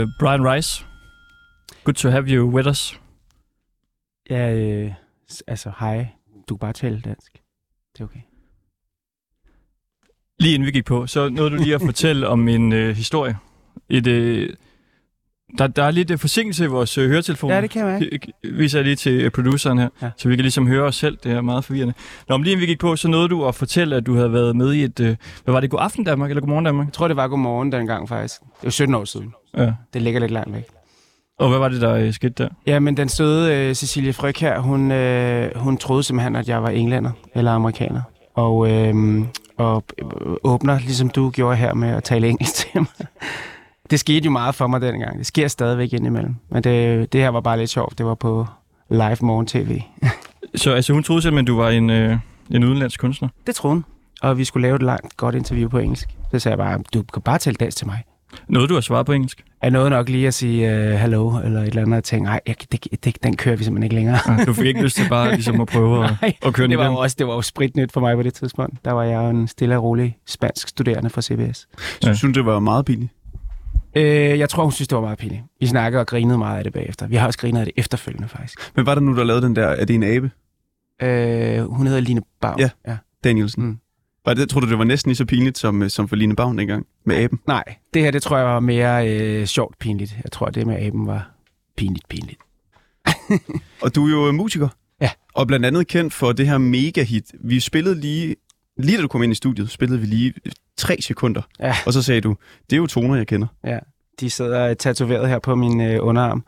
Uh, Brian Rice. Good to have you with us. Ja, øh, altså, hej. Du kan bare tale dansk. Det er okay. Lige inden vi gik på, så nåede du lige at fortælle om en øh, historie. Et, øh, der, der er lidt øh, forsinkelse i vores øh, høretelefoner. Ja, det kan jeg mærke. Det viser jeg lige til øh, produceren her, Ja. så vi kan ligesom høre os selv. Det er meget forvirrende. Nå, men lige inden vi gik på, så nåede du at fortælle, at du havde været med i et... Øh, hvad var det? God aften Danmark eller Godmorgen Danmark? Jeg tror, det var godmorgen dengang, faktisk. Det var 17 år siden. Ja. Det ligger lidt langt væk. Og hvad var det, der øh, skete der? Ja, men den søde øh, Cecilie Fryg her, hun, øh, hun troede simpelthen, at jeg var englænder eller amerikaner. Og, øh, og åbner, ligesom du gjorde her med at tale engelsk til mig. Det skete jo meget for mig dengang. Det sker stadigvæk indimellem. Men det, det her var bare lidt sjovt. Det var på live morgen-tv. Så altså, hun troede simpelthen, du var en, øh, en udenlandsk kunstner. Det troede hun. Og vi skulle lave et langt, godt interview på engelsk. Så sagde jeg bare, du kan bare tale dansk til mig. Noget, du har svaret på engelsk. Jeg nåede nok lige at sige uh, hello, eller et eller andet, og tænkte, nej, det, det, den kører vi simpelthen ikke længere. Ja, Du fik ikke lyst til bare ligesom at prøve at, Nej, at køre det var jo igennem. også det var jo spritnyt for mig på det tidspunkt. Der var jeg jo en stille og rolig spansk studerende fra CBS. Så ja. synes det var meget pinligt. Øh, jeg tror, hun synes, det var meget pinligt. Vi snakkede og grinede meget af det bagefter. Vi har også grinet af det efterfølgende, faktisk. Men var det nu, der lavede den der, er det en abe, Øh, hun hedder Line Baum. Ja. ja. Danielsen? Mm. Var det, tror du, det var næsten lige så pinligt som, øh, som for Line Bavn dengang med aben? Nej, det her, det tror jeg var mere øh, sjovt pinligt. Jeg tror, det med aben var pinligt pinligt. Og du er jo øh, musiker. Ja. Og blandt andet kendt for det her mega-hit. Vi spillede lige, lige da du kom ind i studiet, spillede vi lige øh, tre sekunder. Ja. Og så sagde du, det er jo toner, jeg kender. Ja, de sidder tatoveret her på min øh, underarm.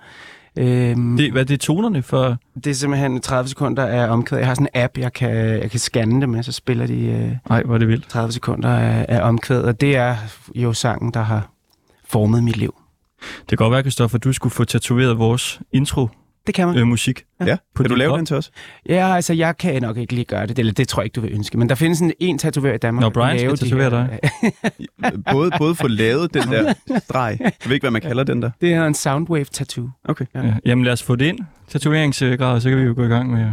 Øhm, Det, hvad er det tonerne for... Det er simpelthen 30 sekunder af omkvæd. Jeg har sådan en app, jeg kan, jeg kan scanne det med, så spiller de øh, Nej, hvor er det vildt. 30 sekunder af, af omkvæd. Og det er jo sangen, der har formet mit liv. Det kan godt være, Kristoffer, at du skulle få tatoveret vores intro-musik Det kan man. øh, musik Ja, på kan du lave den til os? Ja, altså jeg kan nok ikke lige gøre det. Eller det tror jeg ikke, du vil ønske. Men der findes en, en tatovør i Danmark. Nå, der kan Brian skal tatovere her- Både, både få lavet den der streg. Jeg ved ikke, hvad man kalder den der. Det er en soundwave tattoo. Okay. Ja. Ja. Jamen lad os få det ind, tatoveringsgrad, så kan vi jo gå i gang med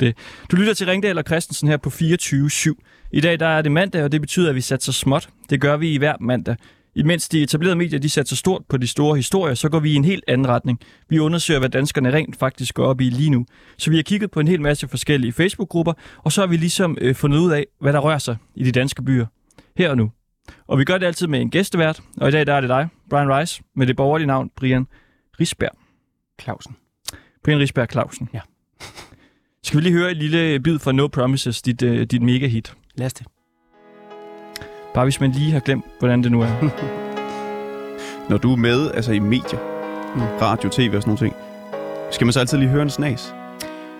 det. Du lytter til Ringdal og Christensen her på 24-7. I dag der er det mandag, og det betyder, at vi satser småt. Det gør vi i hver mandag. Imens de etablerede medier de satser stort på de store historier, så går vi i en helt anden retning. Vi undersøger, hvad danskerne rent faktisk går op i lige nu. Så vi har kigget på en hel masse forskellige Facebook-grupper, og så har vi ligesom øh, fundet ud af, hvad der rører sig i de danske byer. Her og nu. Og vi gør det altid med en gæstevært, og i dag der er det dig, Brian Rice, med det borgerlige navn Brian Risberg. Clausen. Brian Risberg Clausen. Ja. Skal vi lige høre et lille bid fra No Promises, dit, uh, dit mega-hit. Lad os det. Bare hvis man lige har glemt, hvordan det nu er. Når du er med altså i medier, Mm. radio, tv og sådan nogle ting, skal man så altid lige høre en snas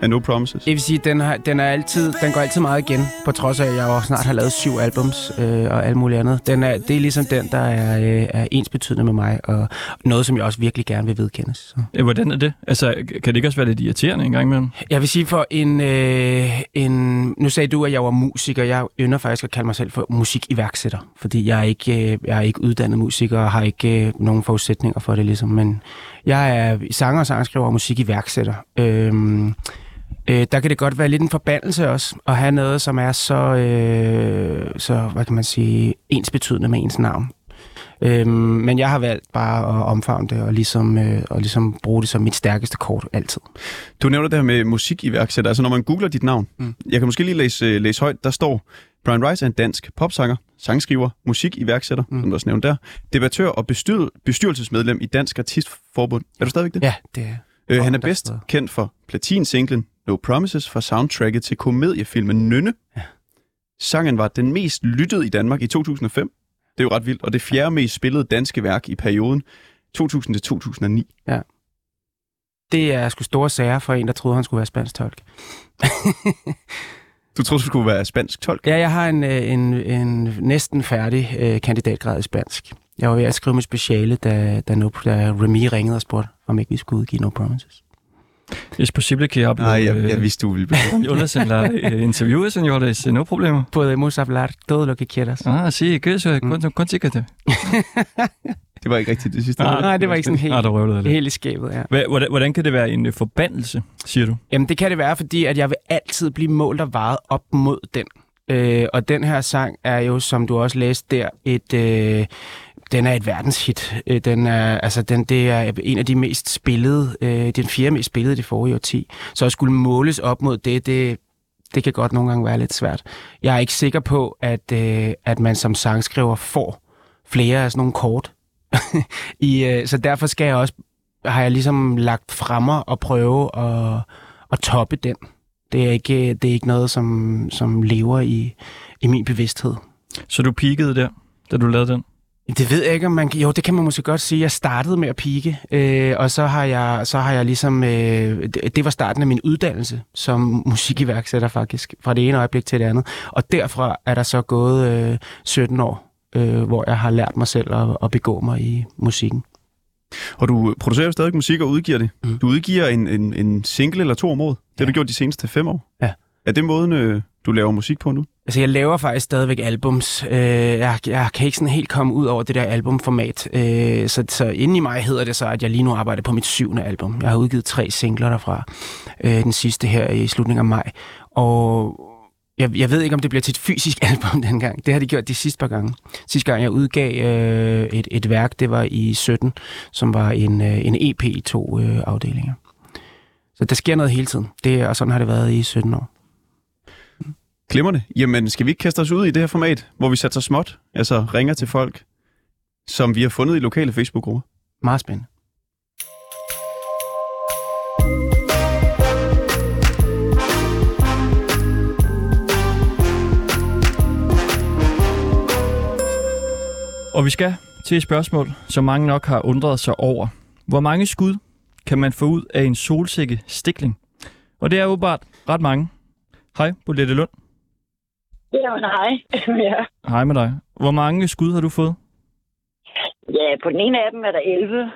af No Promises? Jeg vil sige, den, har, den, er altid, den går altid meget igen, på trods af, at jeg jo snart har lavet syv albums øh, og alt muligt andet. Den er, det er ligesom den, der er, øh, er ensbetydende med mig, og noget, som jeg også virkelig gerne vil vedkendes. Så. Hvordan er det? Altså, kan det ikke også være lidt irriterende en gang imellem? Jeg vil sige for en, øh, en... Nu sagde du, at jeg var musiker. Jeg ynder faktisk at kalde mig selv for musikiværksætter, fordi jeg er ikke, øh, jeg er ikke uddannet musiker og har ikke øh, nogen forudsætninger for det, ligesom. Men jeg er sanger og sangskriver og musikiværksætter. Øhm, øh, der kan det godt være lidt en forbandelse også, at have noget, som er så, øh, så hvad kan man sige, ensbetydende med ens navn. Øhm, men jeg har valgt bare at omfavne det og ligesom, øh, og ligesom bruge det som mit stærkeste kort altid. Du nævner det her med musikiværksætter. Altså når man googler dit navn, Mm. jeg kan måske lige læse, øh, læse højt, der står, Brian Rice er en dansk popsanger, sangskriver, musikiværksætter, Mm. som du også nævnte der, debattør og bestyr, bestyrelsesmedlem i Dansk Artistforbund. Er du stadigvæk det? Ja, det er Øh, han er bedst står. kendt for platinsinglen No Promises for soundtracket til komediefilmen Nynne. Ja. Sangen var den mest lyttede i Danmark i 2005. Det er jo ret vildt. Og det fjerde mest spillede danske værk i perioden 2000 til 2009. Det er sgu store sager for en, der troede, han skulle være spansk tolk. Du troede, du skulle være spansk tolk? Ja, jeg har en, øh, en, en næsten færdig øh, kandidatgrad i spansk. Jeg var ved at skrive mit speciale, da, da, no, da Remy ringede og spurgte, om ikke vi skulle udgive No Promises. Es posible que hablo... Nej, jeg, øh, jeg vidste, du ville blive. Jonas en la eh, interview, señores, no problema. Podemos hablar todo lo que quieras. Ah, sí, que eso, Mm. Det var ikke rigtigt det sidste. Nej, nej, det var ikke sådan helt- Ah, der lidt. Helt i skabet, ja. Hvordan, hvordan kan det være en øh, forbandelse, siger du? Jamen, det kan det være, fordi at jeg vil altid blive målt og vejet op mod den. Øh, og den her sang er jo, som du også læste der, et, øh, den er et verdenshit. Øh, Den er, altså, den, det er en af de mest spillede, øh, den fjerde mest spillede det forrige årti. Så at skulle måles op mod det, det, det kan godt nogle gange være lidt svært. Jeg er ikke sikker på, at, øh, at man som sangskriver får flere af sådan nogle kort. I, øh, så derfor skal jeg også, har jeg ligesom lagt fremmer og prøve at, at toppe den. Det er ikke, det er ikke noget, som, som lever i, i min bevidsthed. Så du peakede der, da du lavede den? Det ved jeg ikke, om man kan... Jo, det kan man måske godt sige. Jeg startede med at pike, øh, og så har jeg, så har jeg ligesom... Øh, det, det var starten af min uddannelse som musikiværksætter faktisk, fra det ene øjeblik til det andet. Og derfra er der så gået øh, 17 år, øh, hvor jeg har lært mig selv at, at begå mig i musikken. Og du producerer stadig musik og udgiver det. Mm. Du udgiver en, en, en single eller to om året. Det har Ja. du gjort de seneste fem år. Ja. Er det måden, øh, du laver musik på nu? Altså, jeg laver faktisk stadigvæk albums. Øh, jeg, jeg kan ikke sådan helt komme ud over det der albumformat. Øh, så, så inde i mig hedder det så, at jeg lige nu arbejder på mit syvende album. Jeg har udgivet tre singler derfra. Øh, den sidste her i slutningen af maj. Og jeg, jeg ved ikke, om det bliver til et fysisk album dengang. Det har de gjort de sidste par gange. Sidste gang, jeg udgav øh, et, et værk, det var i 17, som var en, øh, en EP i to øh, afdelinger. Så der sker noget hele tiden. Det, og sådan har det været i 17 år. Glimrende. Jamen, skal vi ikke kaste os ud i det her format, hvor vi sætter småt, altså ringer til folk, som vi har fundet i lokale Facebook-grupper? Meget spændende. Og vi skal til et spørgsmål, som mange nok har undret sig over. Hvor mange skud kan man få ud af en solsikke stikling? Og det er åbenbart ret mange. Hej, Bolette Lund. Jamen, hej. ja. Hej med dig. Hvor mange skud har du fået? ja, på den ene af dem er der 11.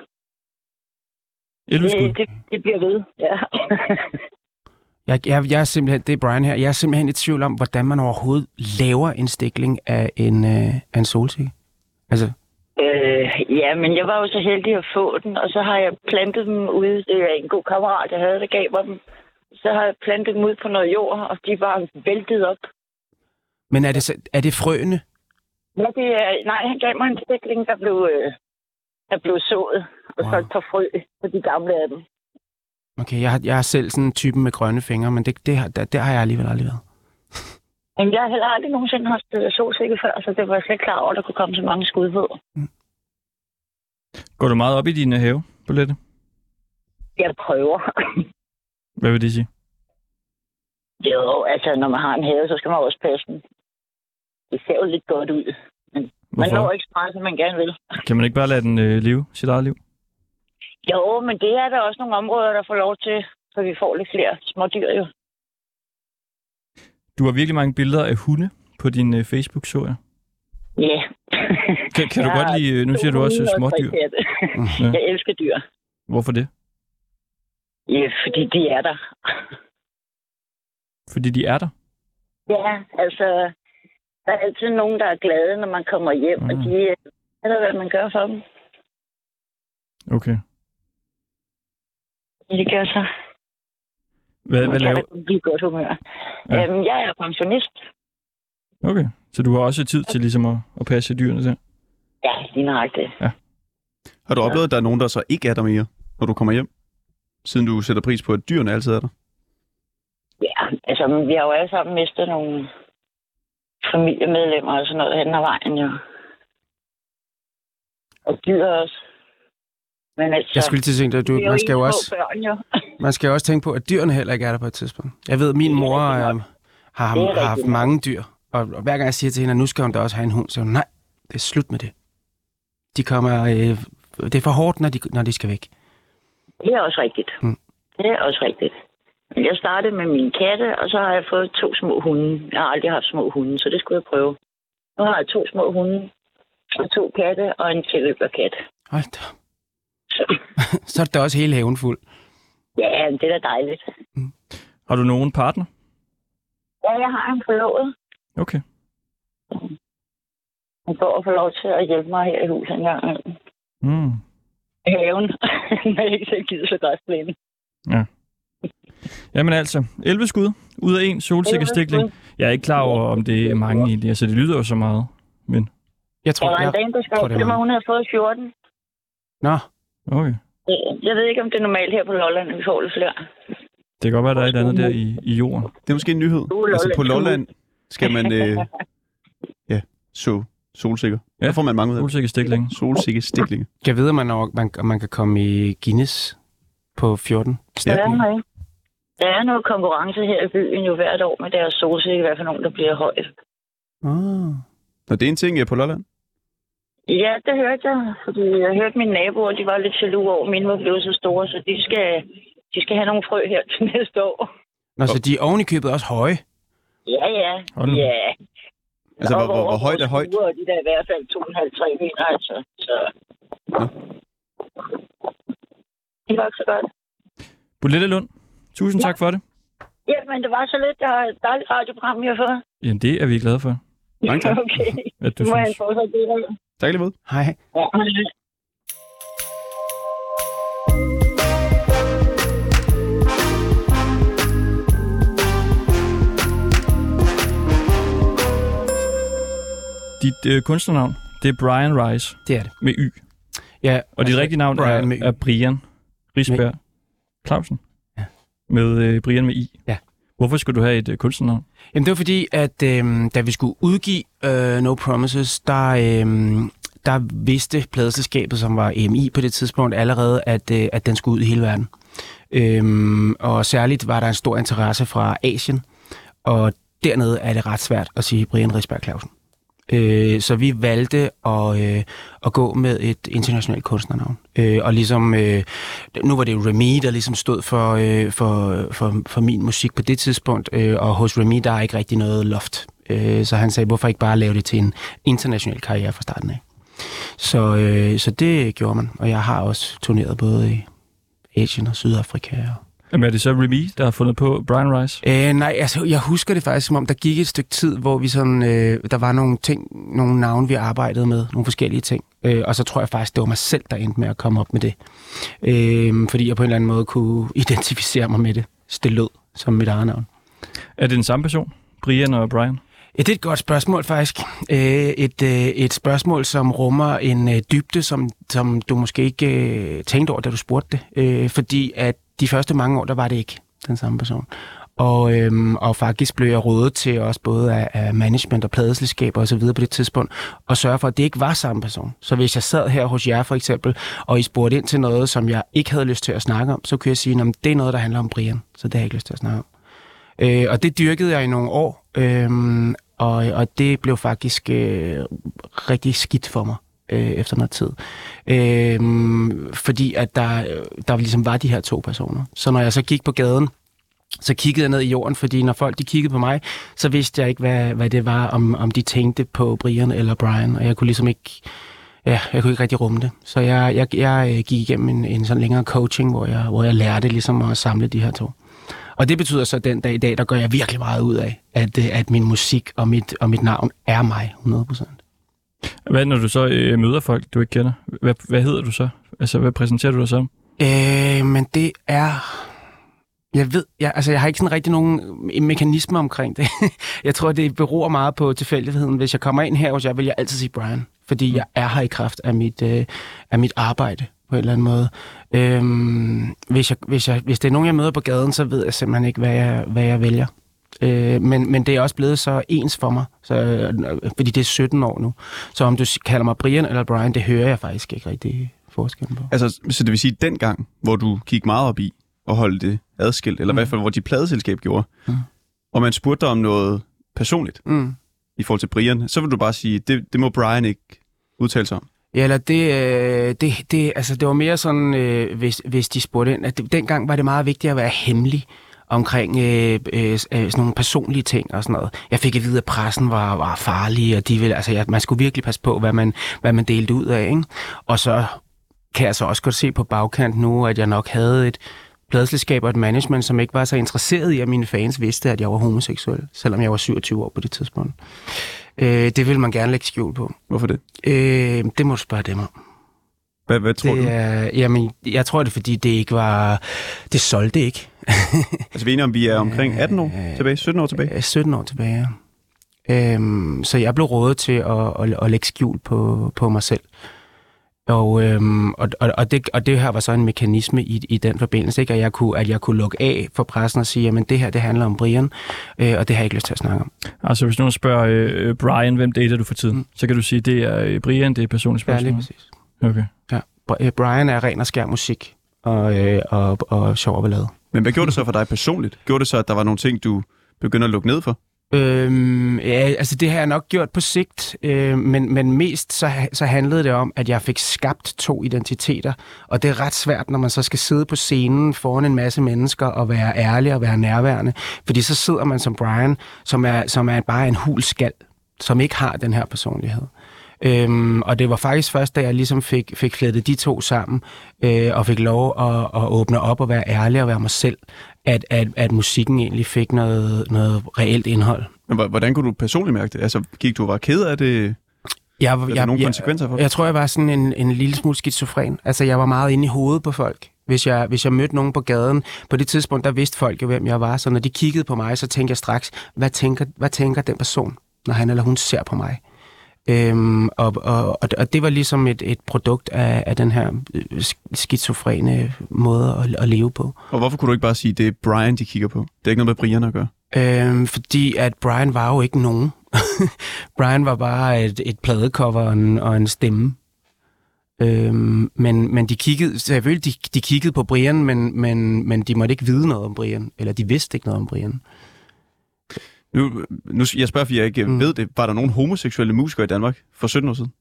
11 skud. Det, det, det bliver ved, ja. Jeg, jeg, jeg er simpelthen, det er Brian her, jeg er simpelthen i tvivl om, hvordan man overhovedet laver en stikling af en, øh, af en solsikke. Altså, øh, ja, men jeg var jo så heldig at få den, og så har jeg plantet dem ude. Det er en god kammerat, jeg havde, der gav mig dem. Så har jeg plantet dem ud på noget jord, og de var væltet op. men er det, så- er det frøene? Ja, det er, nej, han gav mig en stikling, der blev, øh, der blev sået, og så Wow. et par frø på de gamle af dem. Okay, jeg har, jeg har selv sådan en typen med grønne fingre, men det, det, der, der har jeg alligevel aldrig været. Men jeg har heller aldrig nogensinde haft øh, solsikke før, så det var jeg slet ikke klar over, at der kunne komme så mange skud på. Går du meget op i din øh, have, Bolette? Jeg prøver. Hvad vil det sige? Jo, altså når man har en have, så skal man også passe den. Det ser jo lidt godt ud. Man Hvorfor? når ikke så meget, som man gerne vil. Kan man ikke bare lade den øh, leve sit eget liv? Jo, men det er der også nogle områder, der får lov til, så vi får lidt flere smådyr jo. Du har virkelig mange billeder af hunde på din øh, Facebook, så jeg. Ja. Kan, kan du godt lide, øh, nu siger du også øh, 203 smådyr. Ja. Jeg elsker dyr. Hvorfor det? Ja, fordi de er der. Fordi de er der. Ja, altså, der er altid nogen, der er glade, når man kommer hjem, mm. og de øh, ved, hvad man gør for dem. Okay. Det gør så. Hvad, hvad laver... kan blive godt humør. Ja. Ja. Øhm, jeg er pensionist. Okay. Så du har også tid til ligesom at, at passe dyrene der? Ja, lige nøjagtigt. Har du oplevet, at der er nogen, der så ikke er der mere, når du kommer hjem? Siden du sætter pris på, at dyrene altid er der? Ja, altså, vi har jo alle sammen mistet nogle familiemedlemmer og sådan noget hen ad vejen, jo. Og dyr også. Men altså, Jeg skulle lige til at tænke dig, du, man skal jo også, børn, jo. man skal jo også tænke på, at dyrene heller ikke er der på et tidspunkt. Jeg ved, at min mor øh, har, har haft mange dyr, og, og hver gang jeg siger til hende, at nu skal hun da også have en hund, så hun, nej, det er slut med det. De kommer, øh, det er for hårdt, når de, når de skal væk. Det er også rigtigt. Mm. Det er også rigtigt. Men Jeg startede med mine katte, og så har jeg fået to små hunde. Jeg har aldrig haft små hunde, så det skulle jeg prøve. Nu har jeg to små hunde, og to katte og en tiløberkat. Hold da. Så, er det da også hele haven fuld. ja, det er da dejligt. Har du nogen partner? Ja, jeg har en forlovet. Okay. Han går og får lov til at hjælpe mig her i huset en gang. Mm. Haven, når jeg ikke selv gider så græsplæne. Jamen altså, 11 skud ud af en solsikkestikling. Jeg er ikke klar over, om det er mange egentlig. Altså, det lyder jo så meget. Men Jeg tror, Der var en dame, der skrev det er til mig. hun havde fået 14. Nå, Okay. Jeg ved ikke, om det er normalt her på Lolland, at vi får lidt flere. Det kan godt være, der er et andet der i, i jorden. Det er måske en nyhed. Lolland. Altså på Lolland skal man øh, ja, så solsikker. Ja. Ja. får man mange ud af. Solsikke stikling. Solsikke stiklinge. jeg ved, at man, over- man, om man kan komme i Guinness på 14. Der Ja. er, noget. der er noget konkurrence her i byen jo hvert år med deres solsikke, hvad for nogen, der bliver højt. Oh. Og det er en ting øh, på Lolland. Ja, det hørte jeg, fordi jeg hørte mine naboer, de var lidt jaloux over, at mine var blevet så store, så de skal, de skal have nogle frø her til næste år. Nå, så de er oven i købet også høje. Ja, ja. Hold. Ja. Altså, hvor, hvor, hvor højt er højt? Og de der er i hvert fald 2,5-3 meter, altså. Så. Nå. Det var ikke så godt. Bolette Lund, tusind tak for det. Ja, men det var så lidt. Det var et dejligt radioprogram, vi har fået. Jamen, det er vi glade for, Mange tak. Okay. at du Nu må jeg synes. fortsat det der. Tak lige måde. Hej. Ja. Dit øh, kunstnernavn, det er Brian Rice Det er det. med Y. Ja, Og dit rigtige navn Brian er, er Brian Risberg Clausen. Ja. Med øh, Brian med I. Ja. Hvorfor skulle du have et øh, kunstnernavn? Jamen det var fordi, at øh, da vi skulle udgive øh, No Promises, der, øh, der vidste pladeselskabet, som var EMI på det tidspunkt, allerede, at, øh, at den skulle ud i hele verden. Øh, og særligt var der en stor interesse fra Asien, og dernede er det ret svært at sige Brian Risberg Clausen. Øh, så vi valgte at, øh, at gå med et internationalt kunstnernavn. Øh, og ligesom, øh, nu var det jo Remy, der ligesom stod for, øh, for, for, for min musik på det tidspunkt, øh, og hos Remy, der er ikke rigtig noget loft. Øh, så han sagde, hvorfor ikke bare lave det til en international karriere fra starten af. Så, øh, så det gjorde man, og jeg har også turneret både i Asien og Sydafrika og Jamen, er det så Remy, der har fundet på Brian Rice? Øh, nej, altså jeg husker det faktisk som om, der gik et stykke tid, hvor vi sådan, øh, der var nogle ting, nogle navne, vi arbejdede med, nogle forskellige ting. Øh, og så tror jeg faktisk, det var mig selv, der endte med at komme op med det. Øh, fordi jeg på en eller anden måde kunne identificere mig med det. Så det lød som mit eget navn. Er det den samme person? Brian og Brian? Ja, det er et godt spørgsmål faktisk. Øh, et, øh, et spørgsmål, som rummer en øh, dybde, som, som du måske ikke tænkte over, da du spurgte det. Fordi at de første mange år, der var det ikke den samme person. Og, øhm, og faktisk blev jeg rådet til også både af, af management og pladeselskaber osv. på det tidspunkt, og sørge for, at det ikke var samme person. Så hvis jeg sad her hos jer for eksempel, og I spurgte ind til noget, som jeg ikke havde lyst til at snakke om, så kunne jeg sige, at det er noget, der handler om Brian, så det har jeg ikke lyst til at snakke om. Øh, og det dyrkede jeg i nogle år, øh, og, og det blev faktisk øh, rigtig skidt for mig øh, efter noget tid. Øh, fordi at der, der ligesom var de her to personer. Så når jeg så gik på gaden, så kiggede jeg ned i jorden, fordi når folk de kiggede på mig, så vidste jeg ikke, hvad, hvad det var, om, om de tænkte på Brian eller Brian, og jeg kunne ligesom ikke, ja, jeg kunne ikke rigtig rumme det. Så jeg, jeg, jeg øh, gik igennem en, en sådan længere coaching, hvor jeg, hvor jeg lærte ligesom at samle de her to. Og det betyder så, at den dag i dag, der gør jeg virkelig meget ud af, at, øh, at min musik og mit, og mit navn er mig 100%. Hvad når du så øh, møder folk, du ikke kender? Hvad, hvad hedder du så? Altså, hvad præsenterer du dig som? Øh, men det er... Jeg ved, jeg, altså jeg har ikke sådan rigtig nogen mekanisme omkring det. jeg tror, det beror meget på tilfældigheden. Hvis jeg kommer ind her hos jer, vil jeg altid sige Brian. Fordi jeg er her i kraft af mit, øh, af mit arbejde på en eller anden måde. Øhm, hvis, jeg, hvis, jeg, hvis det er nogen, jeg møder på gaden, så ved jeg simpelthen ikke, hvad jeg, hvad jeg vælger. Øh, men, men det er også blevet så ens for mig, så, øh, fordi det er 17 år nu. Så om du kalder mig Brian eller Brian, det hører jeg faktisk ikke rigtig forskellen på. Altså, så det vil sige, den gang, hvor du gik meget op i at holde det adskilt, eller mm. i hvert fald, hvor de pladeselskab gjorde, Mm. og man spurgte dig om noget personligt Mm. i forhold til Brian, så vil du bare sige, det, det må Brian ikke udtale sig om. Ja, eller det, øh, det, det, altså det var mere sådan, øh, hvis, hvis de spurgte ind, at det, dengang var det meget vigtigt at være hemmelig omkring øh, øh, sådan nogle personlige ting og sådan noget. Jeg fik at vide, at pressen var, var farlig, og de ville, altså, ja, man skulle virkelig passe på, hvad man, hvad man delte ud af. Ikke? Og så kan jeg så også godt se på bagkant nu, at jeg nok havde et pladselskab og et management, som ikke var så interesseret i, at mine fans vidste, at jeg var homoseksuel, selvom jeg var 27 år på det tidspunkt. Øh, det ville man gerne lægge skjul på. Hvorfor det? Øh, det må du spørge dem om. Hvad, hvad tror det du? er, jamen, jeg tror det, er, fordi det ikke var... Det solgte ikke. Altså, vi er enige om, vi er omkring 18 år tilbage, 17 år tilbage. Øh, 17 år tilbage, ja. Øhm, så jeg blev rådet til at, at, at lægge skjul på, på mig selv. Og, øhm, og, og, det, og det her var så en mekanisme i, i den forbindelse, ikke? At, jeg kunne, at jeg kunne lukke af for pressen og sige, at det her det handler om Brian, øh, og det har jeg ikke lyst til at snakke om. Altså, hvis nogen spørger øh, Brian, hvem dater du for tiden, mm. så kan du sige, det er øh, Brian, det er personligt Ja, spørgsmål. lige præcis. okay. Ja. Øh, Brian er ren og skær musik og, øh, og, og sjov og ballade. Men hvad gjorde det så for dig personligt? Gjorde det så, at der var nogle ting, du begyndte at lukke ned for? Øhm, ja, altså det har jeg nok gjort på sigt, øh, men, men mest så, så handlede det om, at jeg fik skabt to identiteter, og det er ret svært, når man så skal sidde på scenen foran en masse mennesker og være ærlig og være nærværende, fordi så sidder man som Brian, som er, som er bare en hul skal, som ikke har den her personlighed. Øhm, og det var faktisk først, da jeg ligesom fik, fik flettet de to sammen, øh, og fik lov at, at åbne op og være ærlig og være mig selv, at, at, at musikken egentlig fik noget, noget reelt indhold. Men hvor- hvordan kunne du personligt mærke det? Altså, gik du og var ked af det? Jeg, Er der nogle konsekvenser for det? Jeg tror, jeg var sådan en, en lille smule skizofren. Altså, jeg var meget inde i hovedet på folk. Hvis jeg, hvis jeg mødte nogen på gaden, på det tidspunkt, der vidste folk jo, hvem jeg var. Så når de kiggede på mig, så tænkte jeg straks, hvad tænker, hvad tænker den person, når han eller hun ser på mig? Øhm, og, og, og, det var ligesom et, et produkt af, af den her øh, sk- skizofrene måde at, at leve på. Og hvorfor kunne du ikke bare sige, det er Brian, de kigger på? Det er ikke noget med Brian at gøre. Øhm, fordi at Brian var jo ikke nogen. Brian var bare et, et pladecover og en, og en stemme. Øhm, men, men de kiggede, selvfølgelig de, de kiggede på Brian, men, men, men de måtte ikke vide noget om Brian, eller de vidste ikke noget om Brian. Nu, nu, jeg spørger, fordi jeg ikke Mm. ved det. Var der nogen homoseksuelle musikere i Danmark for 17 år siden?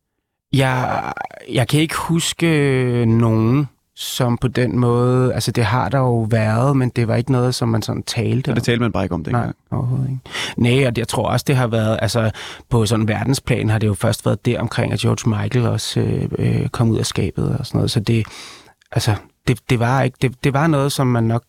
Jeg, jeg kan ikke huske nogen, som på den måde, altså det har der jo været, men det var ikke noget, som man sådan talte om. det talte man bare ikke om dengang. Nej, overhovedet ikke. Nej, og jeg tror også, det har været, altså på sådan en verdensplan har det jo først været der omkring, at George Michael også øh, øh, kom ud af skabet og sådan noget. Så det, altså, det, det, var ikke, det, det var noget, som man nok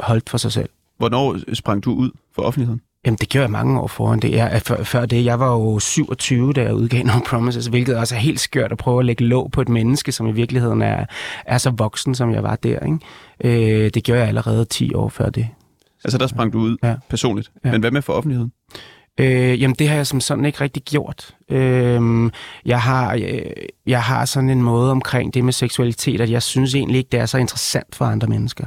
holdt for sig selv. Hvornår sprang du ud for offentligheden? Jamen, det gjorde jeg mange år foran det. Jeg, før, før det, jeg var jo 27, da jeg udgav No Promises, hvilket også er helt skørt at prøve at lægge låg på et menneske, som i virkeligheden er, er så voksen, som jeg var der. Ikke? Øh, det gjorde jeg allerede 10 år før det. Altså, der sprang du ud Ja. personligt. Ja. Men hvad med for offentligheden? Øh, jamen, det har jeg som sådan ikke rigtig gjort. Øh, jeg, har, øh, jeg har sådan en måde omkring det med seksualitet, at jeg synes egentlig ikke, det er så interessant for andre mennesker.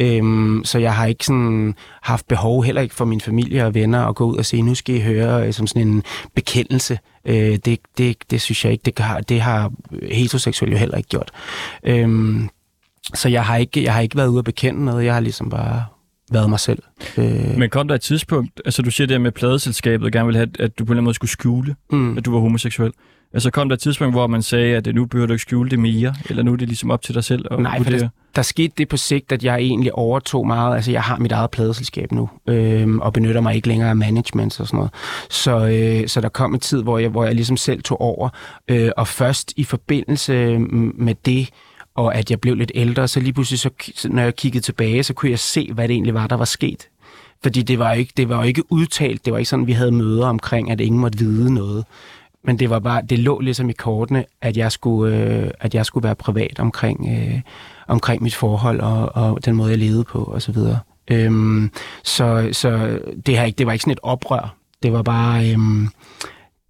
Øh, så jeg har ikke sådan haft behov, heller ikke for min familie og venner, at gå ud og sige, nu skal I høre øh, som sådan en bekendelse. Øh, det, det, det synes jeg ikke, det har, det har heteroseksuelle jo heller ikke gjort. Øh, så jeg har, ikke, jeg har ikke været ude at bekende noget, jeg har ligesom bare været mig selv. Øh, Men kom der et tidspunkt, altså du siger det med pladeselskabet, og gerne ville have, at du på en eller anden måde skulle skjule, mm. at du var homoseksuel. Altså kom der et tidspunkt, hvor man sagde, at nu behøver du ikke skjule det mere, eller nu er det ligesom op til dig selv at Nej, vurdere? der skete det på sigt, at jeg egentlig overtog meget. Altså, jeg har mit eget pladeselskab nu, øhm, og benytter mig ikke længere af management og sådan noget. Så, øh, så der kom en tid, hvor jeg, hvor jeg ligesom selv tog over, øh, og først i forbindelse med det, og at jeg blev lidt ældre, så lige pludselig, så, når jeg kiggede tilbage, så kunne jeg se, hvad det egentlig var, der var sket. Fordi det var, ikke, det var jo ikke udtalt, det var ikke sådan, vi havde møder omkring, at ingen måtte vide noget. Men det var bare, det lå ligesom i kortene, at jeg skulle, øh, at jeg skulle være privat omkring, øh, omkring mit forhold og, og den måde, jeg levede på og så videre. Øhm, så så det, her, ikke- det var ikke sådan et oprør. Det var bare, øhm,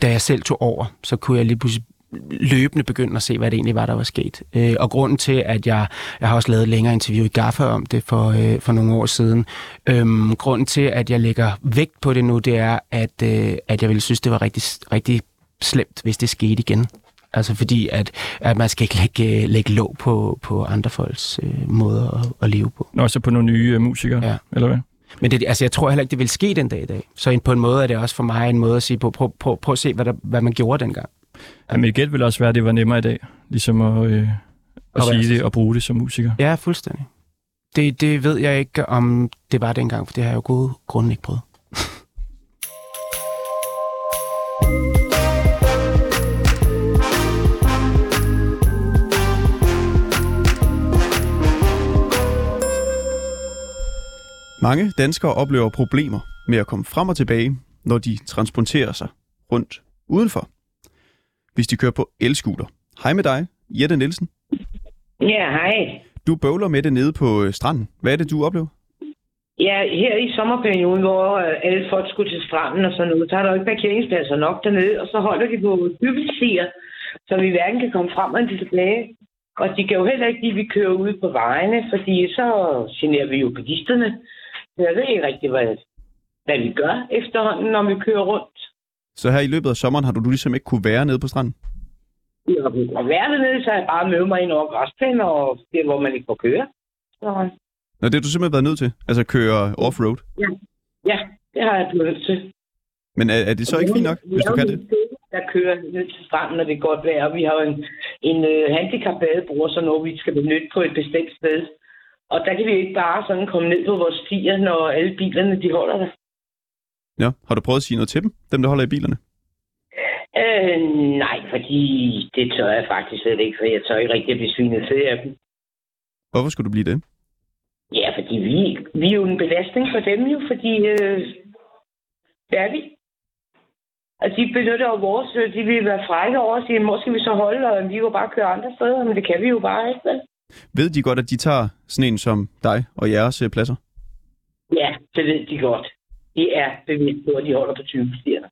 da jeg selv tog over, så kunne jeg lige pludselig løbende begynde at se, hvad det egentlig var, der var sket. Øh, og grunden til, at jeg, jeg har også lavet et længere interview i Gaffa om det for, øh, for nogle år siden. Øhm, grunden til, at jeg lægger vægt på det nu, det er, at, øh, at jeg ville synes, det var rigtig, rigtig slemt, hvis det skete igen. Altså fordi, at, at man skal ikke lægge, lægge låg på, på andre folks øh, måder at, at leve på. Nå, så på nogle nye uh, musikere, Ja. eller hvad? Men det, altså, jeg tror heller ikke, det vil ske den dag i dag. Så på en måde er det også for mig en måde at sige på, prøv, prøv, prøv at se, hvad, der, hvad man gjorde dengang. Ja. Men igen vil også være, at det var nemmere i dag, ligesom at, øh, at sige det og bruge det som musiker. Ja, fuldstændig. Det, det ved jeg ikke, om det var dengang, for det har jeg jo gode grunde ikke prøvet. Mange danskere oplever problemer med at komme frem og tilbage, når de transporterer sig rundt udenfor. Hvis de kører på elskuter. Hej med dig, Jette Nielsen. Ja, hej. Du bøvler med det nede på øh, stranden. Hvad er det, du oplever? Ja, her i sommerperioden, hvor øh, alle folk skulle til stranden og sådan noget, så er der jo ikke parkeringspladser nok dernede, og så holder de på cykelstier, så vi hverken kan komme frem og tilbage. Og de kan jo heller ikke at vi kører ud på vejene, fordi så generer vi jo bilisterne. Jeg ved ikke rigtig, hvad, hvad vi gør efterhånden, når vi kører rundt. Så her i løbet af sommeren har du ligesom ikke kunne være nede på stranden? Vi har været dernede, så jeg bare mødt mig ind over græsplænen, og det er, hvor man ikke får køre. Så, Nå, det har du simpelthen været nødt til? Altså køre off-road? ja, det har jeg blevet nødt til. Men er, er det så ikke fint nok, hvis du kan det? Der kører ned til stranden, når det er godt vejr. Vi har jo en, en uh, handicap-badebruger, så når vi skal benytte på et bestemt sted. Og der kan vi ikke bare sådan komme ned på vores stier, når alle bilerne de holder der. Ja. Har du prøvet at sige noget til dem, dem der holder i bilerne? Øh, nej, fordi det tør jeg faktisk slet ikke, for jeg tør ikke rigtig at blive svinet til af dem. Hvorfor skulle du blive det? Ja, fordi vi, vi er jo en belastning for dem jo, fordi øh, det er vi. Og de benytter jo vores, øh, de vil være frække over og sige, hvor skal vi så holde, og vi kan bare køre andre steder, men det kan vi jo bare ikke, vel? Ved de godt, at de tager sådan en som dig og jeres øh, pladser? Ja, det ved de godt. De er bevidst på, at de holder på 20 stierne.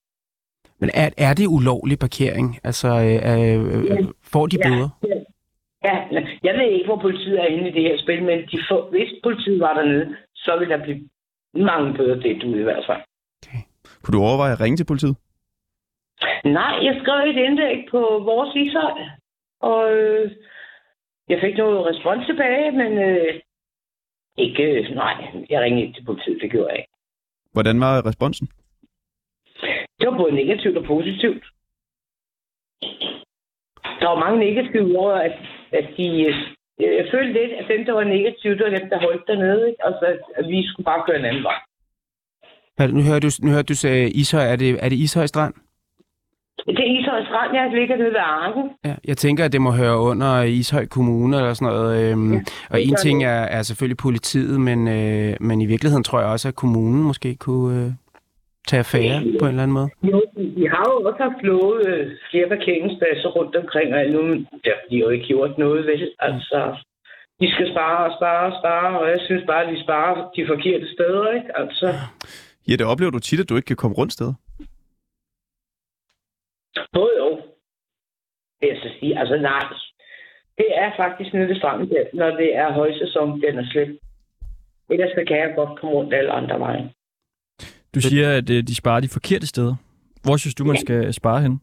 Men er, er det ulovlig parkering? Altså, øh, øh, får de bøder? Ja, ja, jeg ved ikke, hvor politiet er inde i det her spil, men de får, hvis politiet var dernede, så vil der blive mange bøder det du i hvert fald. Kunne du overveje at ringe til politiet? Nej, jeg skrev et indlæg på vores ishøj, og øh, jeg fik noget respons tilbage, men øh, ikke, nej, jeg ringede ikke til politiet, det gjorde jeg ikke. Hvordan var responsen? Det var både negativt og positivt. Der var mange negative over, at, at de... øh, Jeg følte lidt, at dem, der var negative, det var dem, der holdt dernede. Ikke? Altså, at, at vi skulle bare køre en anden vej. Nu hører du, nu hører du sagde Ishøj. Er det, er det Ishøj Strand? Det er Ishøj Strand, jeg ligger nede ved Arken. Ja, jeg tænker, at det må høre under Ishøj Kommune eller sådan noget. Øhm, ja, og en ting er, er selvfølgelig politiet, men, øh, men i virkeligheden tror jeg også, at kommunen måske kunne øh, tage affære på en eller anden måde. Jo, vi har jo også haft lovet øh, flere parkeringspladser rundt omkring, og nu der har de jo ikke gjort noget vel. Altså, de skal spare og spare og spare, og jeg synes bare, at de sparer de forkerte steder, ikke? Altså, Ja, det oplever du tit, at du ikke kan komme rundt steder. Både jo. Det er så sige, altså nej. Det er faktisk nede ved stranden, der, når det er højsæson, den er slet. Ellers så kan jeg godt komme rundt alle andre veje. Du siger, at øh, de sparer de forkerte steder. Hvor synes du, man skal spare hen?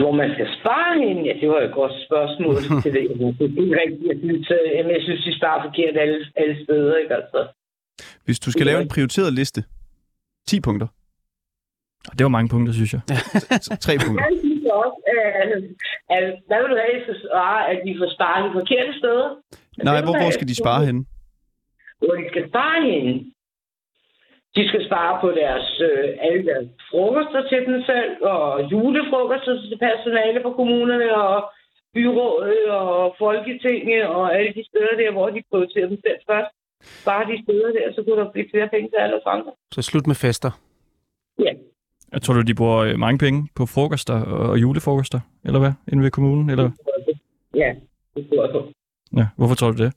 Hvor man skal spare hende? Ja, det var et godt spørgsmål. det jeg ikke. Det er ikke rigtigt. Jeg synes, jamen, jeg synes de sparer forkert alle, alle steder. Ikke? Altså. Hvis du skal lave en prioriteret liste, 10 punkter, Det var mange punkter, synes jeg. 3 punkter. Jeg synes også, at, at hvad vil du have, så svare, at de får sparet de forkerte steder? Nej, hvor, hvor skal de spare henne? Hvor de skal spare hende? De skal spare på deres, øh, alle deres frokoster til dem selv, og julefrokoster til personale på kommunerne, og byrådet, og folketinget, og alle de steder der, hvor de prioriterer dem selv først. Bare de steder der, så kunne der blive flere penge til alle os andre. Så slut med fester. Ja. Jeg tror du, de bruger øh, mange penge på frokoster og julefrokoster, eller hvad, inde ved kommunen? Eller? Ja, det tror jeg på. Ja, hvorfor tror du det?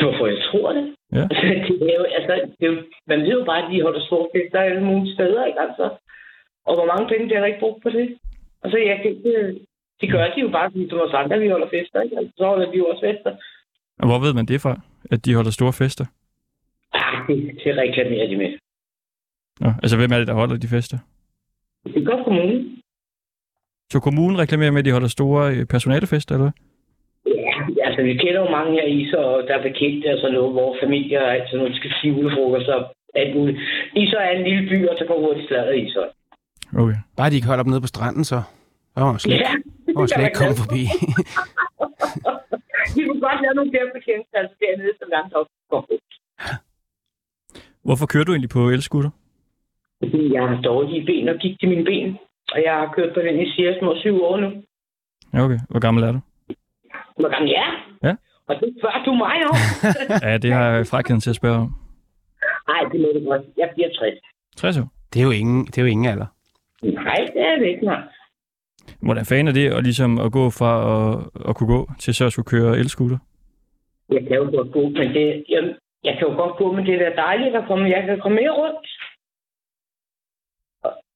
Hvorfor jeg tror det? Ja. det er jo, altså, det er jo, man ved jo bare, at de holder store fester alle mulige steder, ikke altså? Og hvor mange penge bliver der ikke brugt på det? Altså, jeg kan ikke... De gør de jo bare, som os andre, vi holder fester, ikke? Altså, så holder de jo også fester. Og hvor ved man det fra, at de holder store fester? Ah, det, det reklamerer de med. Nå, altså, hvem er det, der holder de fester? Det gør kommunen. Så kommunen reklamerer med, at de holder store øh, personalefester, eller hvad? Ja, altså, vi kender jo mange her i, så der er bekendte og sådan noget, hvor familier og alt sådan noget, skal sige julefrokoster og alt muligt. Isø er en lille by, og der går hurtigt sladret i Isø. Okay. Bare de ikke holder op nede på stranden, så. Åh, oh, slet, Ja, oh, slet ikke komme forbi. De kunne godt lave nogle flere bekendtskabs dernede, som andre også går. Hvorfor kører du egentlig på elskutter? Fordi jeg har dårlige ben og gik til mine ben. Og jeg har kørt på den i cirka små syv år nu. Okay. Hvor gammel er du? Hvor gammel jeg er? Ja. Og det spørger du mig om. Ja, det har jeg frækheden til at spørge om. Nej, det må du godt. Jeg bliver 60. 60 år. Det er jo ingen, det er jo ingen alder. Nej, det er det ikke, nej. Hvordan fanden er det at, ligesom at gå fra at, at kunne gå til så at skulle køre elskutter? Jeg kan jo godt gå, men det, jeg, jeg kan jo godt gå, men det er da dejligt at komme. Jeg kan komme mere rundt.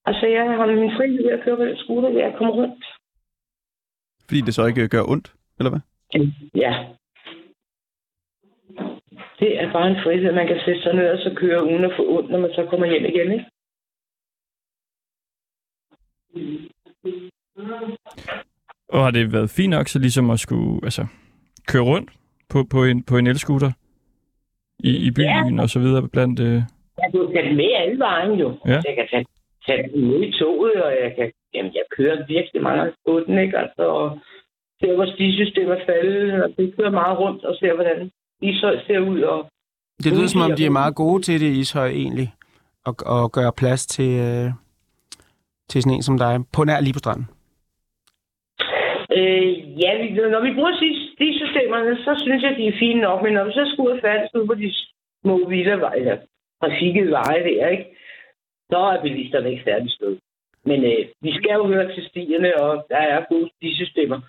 Og- Altså, jeg har min frihed ved at køre på den scooter, ved at komme rundt. Fordi det så ikke gør ondt, eller hvad? Ja. Det er bare en frihed. Man kan sætte sig ned og så køre uden at få ondt, når man så kommer hjem igen, ikke? Og har det været fint nok så ligesom at skulle altså, køre rundt på, på, en, på en elscooter i, i byen og så videre blandt... Øh, Jeg kan jo tage den med alle vejen, jo. Ja. Jeg kan tage, tage den med i toget, og jeg kan... Jamen, jeg kører virkelig mange på den, ikke? Altså, og ser, hvor stisystemet er faldet, og det kører meget rundt og ser, hvordan Ishøj ser ud, og Det lyder som om, de er meget gode til det Ishøj egentlig. Og, og gøre plads til, øh, til sådan en som dig. På nær lige på stranden. Øh, ja, vi, når vi bruger de systemerne, så synes jeg, de er fine nok. Men når vi så skal ud og færdes ud på de små villaveje, eller trafikkede veje der, ikke? Så er bilisterne ikke særlig stød. Men øh, vi skal jo høre til stierne, og der er gode systemer.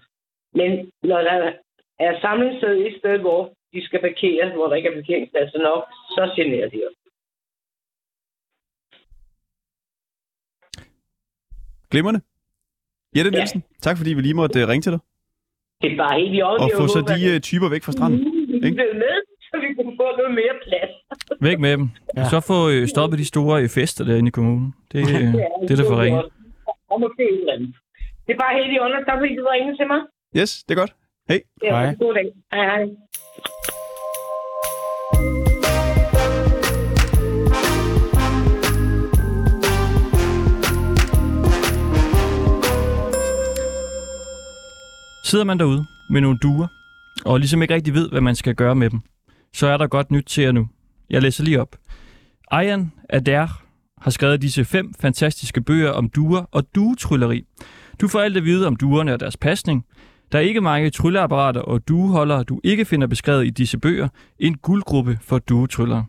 Men når der er samlingssted et sted, hvor de skal parkere, hvor der ikke er parkeringspladser nok, så generer de os. Glimrende. Jette Nielsen, tak fordi vi lige måtte uh, ringe til dig. Det er bare helt i orden. Og få så de uh, typer væk fra stranden. vi bliver med, så vi kan få noget mere plads. væk med dem. Ja. Ja. Så få øh, stoppet de store øh, fester derinde i kommunen. Det, øh, det er der for andet. Det er bare helt i orden. Tak fordi du ringede til mig. Yes, det er godt. Hej. Ja, Hej. God dag. Hej, hej. Sidder man derude med nogle duer, og ligesom ikke rigtig ved, hvad man skal gøre med dem, så er der godt nyt til jer nu. Jeg læser lige op. Ayan Adair har skrevet disse fem fantastiske bøger om duer og duetrylleri. Du får alt at vide om duerne og deres pasning. Der er ikke mange trylleapparater og dueholdere, du ikke finder beskrevet i disse bøger. En guldgruppe for duetryllere.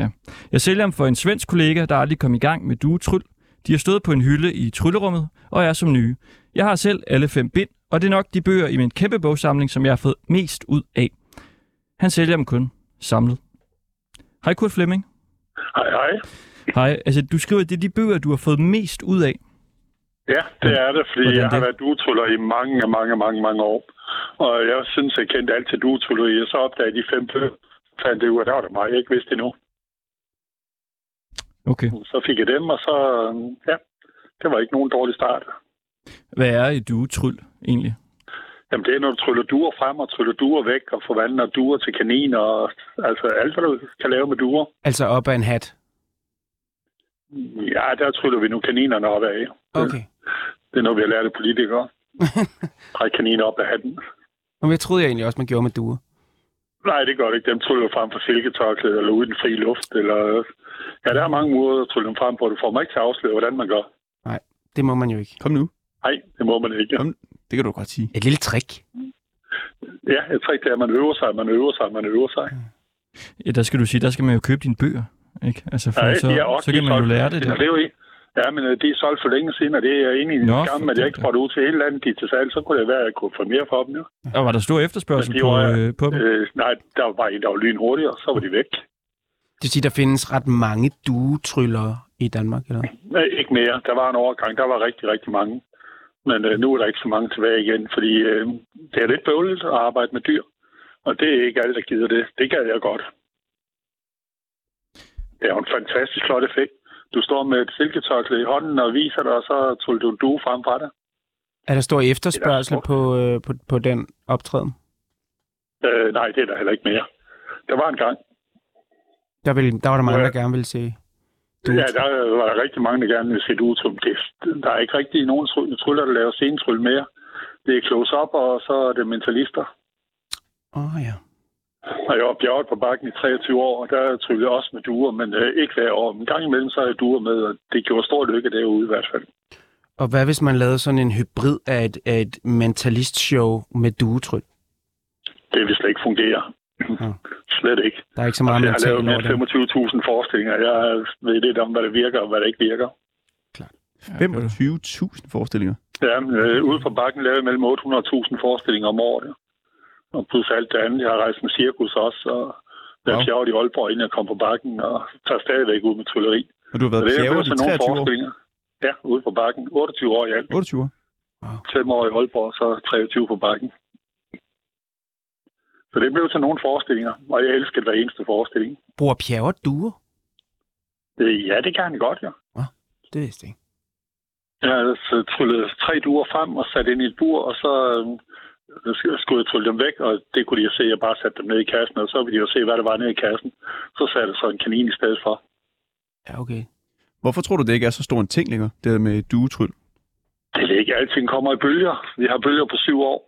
Ja. Jeg sælger dem for en svensk kollega, der aldrig kom i gang med duetryl. De har stået på en hylde i tryllerummet og er som nye. Jeg har selv alle fem bind, og det er nok de bøger i min kæmpe bogsamling, som jeg har fået mest ud af. Han sælger dem kun samlet. Hej Kurt Flemming. Hej, hej. Hej, altså du skriver, at det er de bøger, du har fået mest ud af. Ja, det er det, fordi Hvordan jeg har det? været duetryller i mange, mange, mange, mange år. Og jeg synes, jeg kendte alt til duetryller. Jeg så opdagede de fem bøger. Fandt det ud af, der var det mig, jeg ikke vidste endnu. Okay. Så fik jeg dem, og så, ja, det var ikke nogen dårlig start. Hvad er et duetryl egentlig? Jamen, det er, når du tryller duer frem og tryller duer væk og forvandler duer til kaniner. Og, altså alt, hvad du kan lave med duer. Altså op af en hat. Ja, der tryller vi nu kaninerne op af. Okay. Det er noget, vi har lært af politikere. Træk kaniner op af hatten. Og jeg troede jeg egentlig også, man gjorde med duer. Nej, det gør det ikke. Dem tryller frem for silketørklæde eller ude i den frie luft. Eller... Ja, der er mange måder at trylle dem frem på. Du får mig ikke til at afsløre, hvordan man gør. Det må man jo ikke. Kom nu. Nej, det må man ikke. Kom. Det kan du godt sige. Et lille trick. Ja, jeg tror ikke, det er, at man øver sig, man øver sig, man øver sig. Ja, der skal du sige, der skal man jo købe dine bøger. Ikke? Altså, for Ja, så, de er også så kan man jo solgt. lære det Ja, der. det er jo ikke. Ja, men øh, de er solgt for længe siden, og det er jeg i Nå, skam, at jeg ikke det ud til hele landet. De er til salg, så kunne det være, at jeg kunne få mere for dem. Jo. Og var der stor efterspørgsel de på, var- øh, på dem? Øh, nej, der var en, der var lyn hurtigere, så var de væk. Det vil sige, der findes ret mange duetryllere i Danmark, eller? Nej, ikke mere. Der var en overgang. Der var rigtig, rigtig mange. Men øh, nu er der ikke så mange tilbage igen, fordi øh, det er lidt bøvlet at arbejde med dyr. Og det er ikke alle, der gider det. Det gad jeg godt. Det er jo en fantastisk flot effekt. Du står med et silketørklæde i hånden og viser dig, og så tryller du en due frem fra dig. Er der stor efterspørgsel smukt. på, øh, på, på den optræden? Øh, nej, det er der heller ikke mere. Der var en gang. Der, vil, der var der mange, Ja. der gerne ville se Ja, duetryl. der var rigtig mange, der gerne vil se duetrum. Det, der er ikke rigtig nogen tryl- tryller, der laver scenetryl mere. Det er close-up, og så er det mentalister. Åh oh, ja. Og jeg var bjerget på bakken i 23 år, og der tryllede jeg også med duer, men øh, ikke hver år. En gang imellem så er jeg duer med, og det gjorde stor lykke derude i hvert fald. Og hvad hvis man lavede sådan en hybrid af et, af et mentalist-show med duetryl? Det vil slet ikke fungere. Ja. Slet ikke. Der er ikke så meget Jeg har lavet over mere det. end 25.000 forestillinger. Jeg ved lidt om, hvad der virker og hvad der ikke virker. 25.000 forestillinger. Ja, øh, ude på bakken lavede jeg mellem 800.000 forestillinger om året. Og plus alt det andet. Jeg har rejst med cirkus også, og jeg Wow. wow. fjerde i Aalborg, inden jeg kom på bakken, og tager stadigvæk ud med trylleri. Og du har været det er blevet i til nogle 23 år. forestillinger. Ja, ude på bakken. 28 år i alt. 28 år. 5 år i Aalborg, så 23 på bakken. Så det blev til nogle forestillinger, og jeg elsker hver eneste forestilling. Bruger Pjerre duer? Øh, Ja, det kan han godt, ja. Det vidste jeg ikke. Jeg så tryllet tre duer frem og sat ind i et bur, og så øh, sk- skulle jeg trylle dem væk, og det kunne de jo se. Jeg bare satte dem ned i kassen, og så ville de jo se, hvad der var nede i kassen. Så satte jeg så en kanin i stedet for. Ja, okay. Hvorfor tror du, det ikke er så stor en ting længere, det der med duetryl? Det er ikke alting kommer i bølger. Vi har bølger på syv år.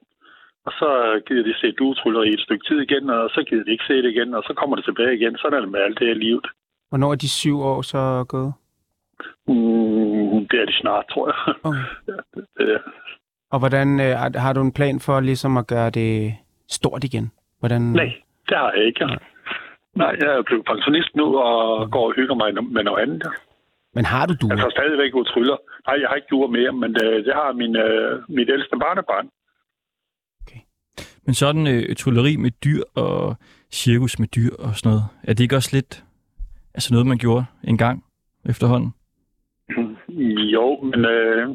Og så gider de se duetrylleri et stykke tid igen, og så gider de ikke se det igen, og så kommer det tilbage igen. Sådan er det med alt det her livet. Hvornår er de syv år så gået? Mm, det er de snart, tror jeg. Okay. Er- Og hvordan øh, har- du en plan for ligesom at gøre det stort igen? Hvordan... Nej, det har jeg ikke. Nej, jeg er blevet pensionist nu og går og hygger mig med noget andet. Men har du Jeg duer? tager stadigvæk ud tryller. Nej, jeg har ikke duer mere, men øh, det har min, øh, mit ældste barnebarn. Men sådan øh, trylleri med dyr og cirkus med dyr og sådan noget, er det ikke også lidt altså noget, man gjorde en gang efterhånden? Jo, men øh,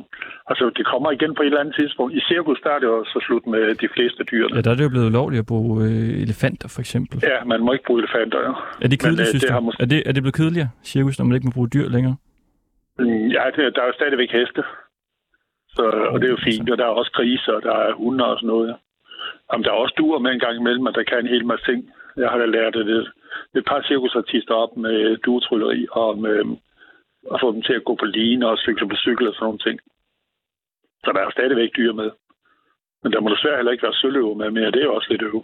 altså, det kommer igen på et eller andet tidspunkt. I cirkus, der er det jo så slut med de fleste dyr. Ja, der er det jo blevet ulovligt at bruge øh, elefanter, for eksempel. Ja, man må ikke bruge elefanter, jo. Er det kedeligt, øh, synes det du? måske- Er, det, er det blevet kedeligere, cirkus, når man ikke må bruge dyr længere? Ja, det, der er jo stadigvæk heste. Så, og det er jo fint, og der er også griser, og der er hunde og sådan noget. Ja. Jamen, der er også duer med en gang imellem, og der kan en hel masse ting. Jeg har da lært det, det et par cirkusartister op med duetrylleri og med at få dem til at gå på line og cykle på cykel og sådan nogle ting. Så der er stadigvæk dyr med. Men der må desværre heller ikke være søløve med mere. Det er jo også lidt øve.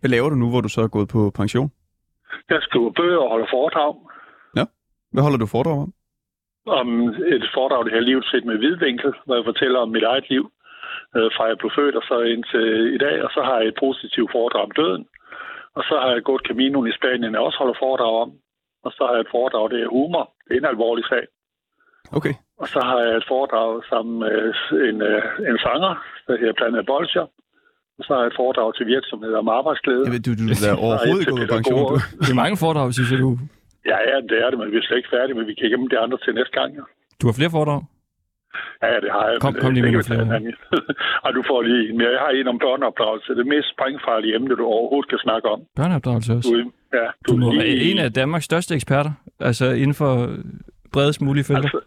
Hvad laver du nu, hvor du så er gået på pension? Jeg skriver bøger og holder foredrag Hvad holder du foredrag om? om et foredrag, det her livet set med hvidvinkel, hvor jeg fortæller om mit eget liv, øh, fra jeg blev født og så indtil i dag. Og så har jeg et positivt foredrag om døden. Og så har jeg gået Caminoen i Spanien, jeg også holder foredrag om. Og så har jeg et foredrag, det er humor. Det er en alvorlig sag. Okay. Og så har jeg et foredrag sammen med en, øh, en sanger, der hedder Planet Bolsjer. Og så har jeg et foredrag til virksomheder om arbejdsglæde. Jeg ved, du, du er overhovedet ikke gået på pension. Du. Det er mange foredrag, synes jeg, du. Ja, ja, det er det, men vi er slet ikke færdige, men vi kan gemme de andre til næste gang. Ja, Du har flere foredrag? Ja det har jeg. Kom- kom lige med nogle anden. Ej, du får lige en mere. Jeg har en om børneopdragelse. Det mest springfarlige emne, du overhovedet kan snakke om. Børneopdragelse også. Du, ja, Du må lige- være en af Danmarks største eksperter, altså inden for bredest mulige felter. Altså,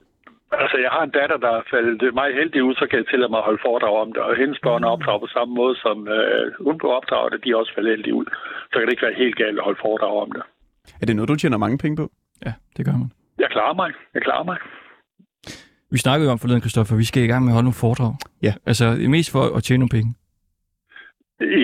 altså, jeg har en datter, der er faldet mig heldig ud, så kan jeg tillade mig at holde foredrag om det. Og hendes børn er opdraget på samme måde, som øh, hun blev opdraget, og de er også faldet heldige ud. Så kan det ikke være helt galt at holde foredrag om det. Er det noget, du tjener mange penge på? Ja, det gør man. Jeg klarer mig. Jeg klarer mig. Vi snakkede jo om forleden, Christoffer, vi skal i gang med at holde nogle foredrag. Ja. Altså, mest for at tjene nogle penge.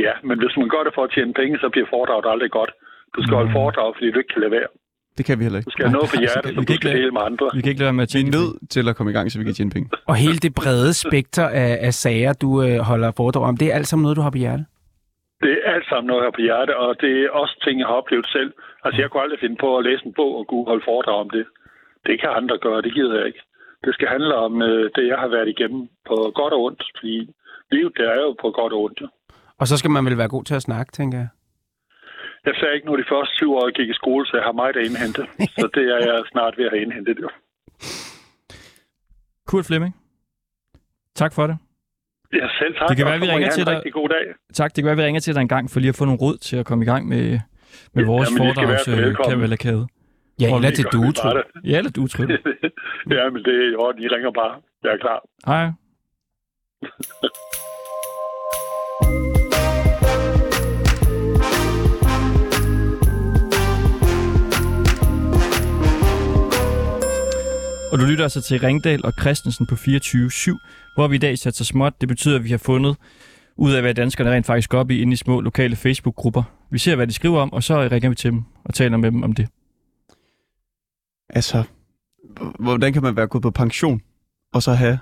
Ja, men hvis man gør det for at tjene penge, så bliver foredraget aldrig godt. Du skal holde Mm. foredrag, fordi du ikke kan lade være. Det kan vi heller Du ikke. skal have noget på Nej, hjertet, vi som kan du ikke skal lade- dele med andre. Vi kan ikke lade være med at Vi er tjene nødt til at komme i gang, så vi kan tjene penge. Og hele det brede spekter af, af sager, du øh, holder foredrag om, det er alt sammen noget, du har på hjertet? Det er alt sammen noget her på hjertet, og det er også ting, jeg har oplevet selv. Altså, jeg kunne aldrig finde på at læse en bog og kunne holde foredrag om det. Det kan andre gøre, det gider jeg ikke. Det skal handle om øh, det, jeg har været igennem på godt og ondt, fordi livet det er jo på godt og ondt. jo. Og så skal man vel være god til at snakke, tænker jeg. Jeg sagde ikke nu de første syv år, jeg gik i skole, så jeg har mig at indhente. Så det er jeg snart ved at have indhentet. Jo. Kurt Flemming, tak for det. Ja, selv tak. Det kan være, vi ringer til en dig. rigtig god dag. Tak, det kan være, vi ringer til dig en gang for lige at få nogle råd til at komme i gang med, med Ja, vores jamen, I skal Ja, eller til duetro. Ja, eller du tror ja, men det er orden. I ringer bare. Jeg er klar. Hej. Og du lytter altså til Ringdal og Christensen på 24-7, hvor vi i dag sætter småt. Det betyder, at vi har fundet ud af, hvad danskerne rent faktisk går op i inde i små lokale Facebook-grupper. Vi ser, hvad de skriver om, og så ringer vi til dem og taler med dem om det. Altså, hvordan kan man være gået på pension, og så have,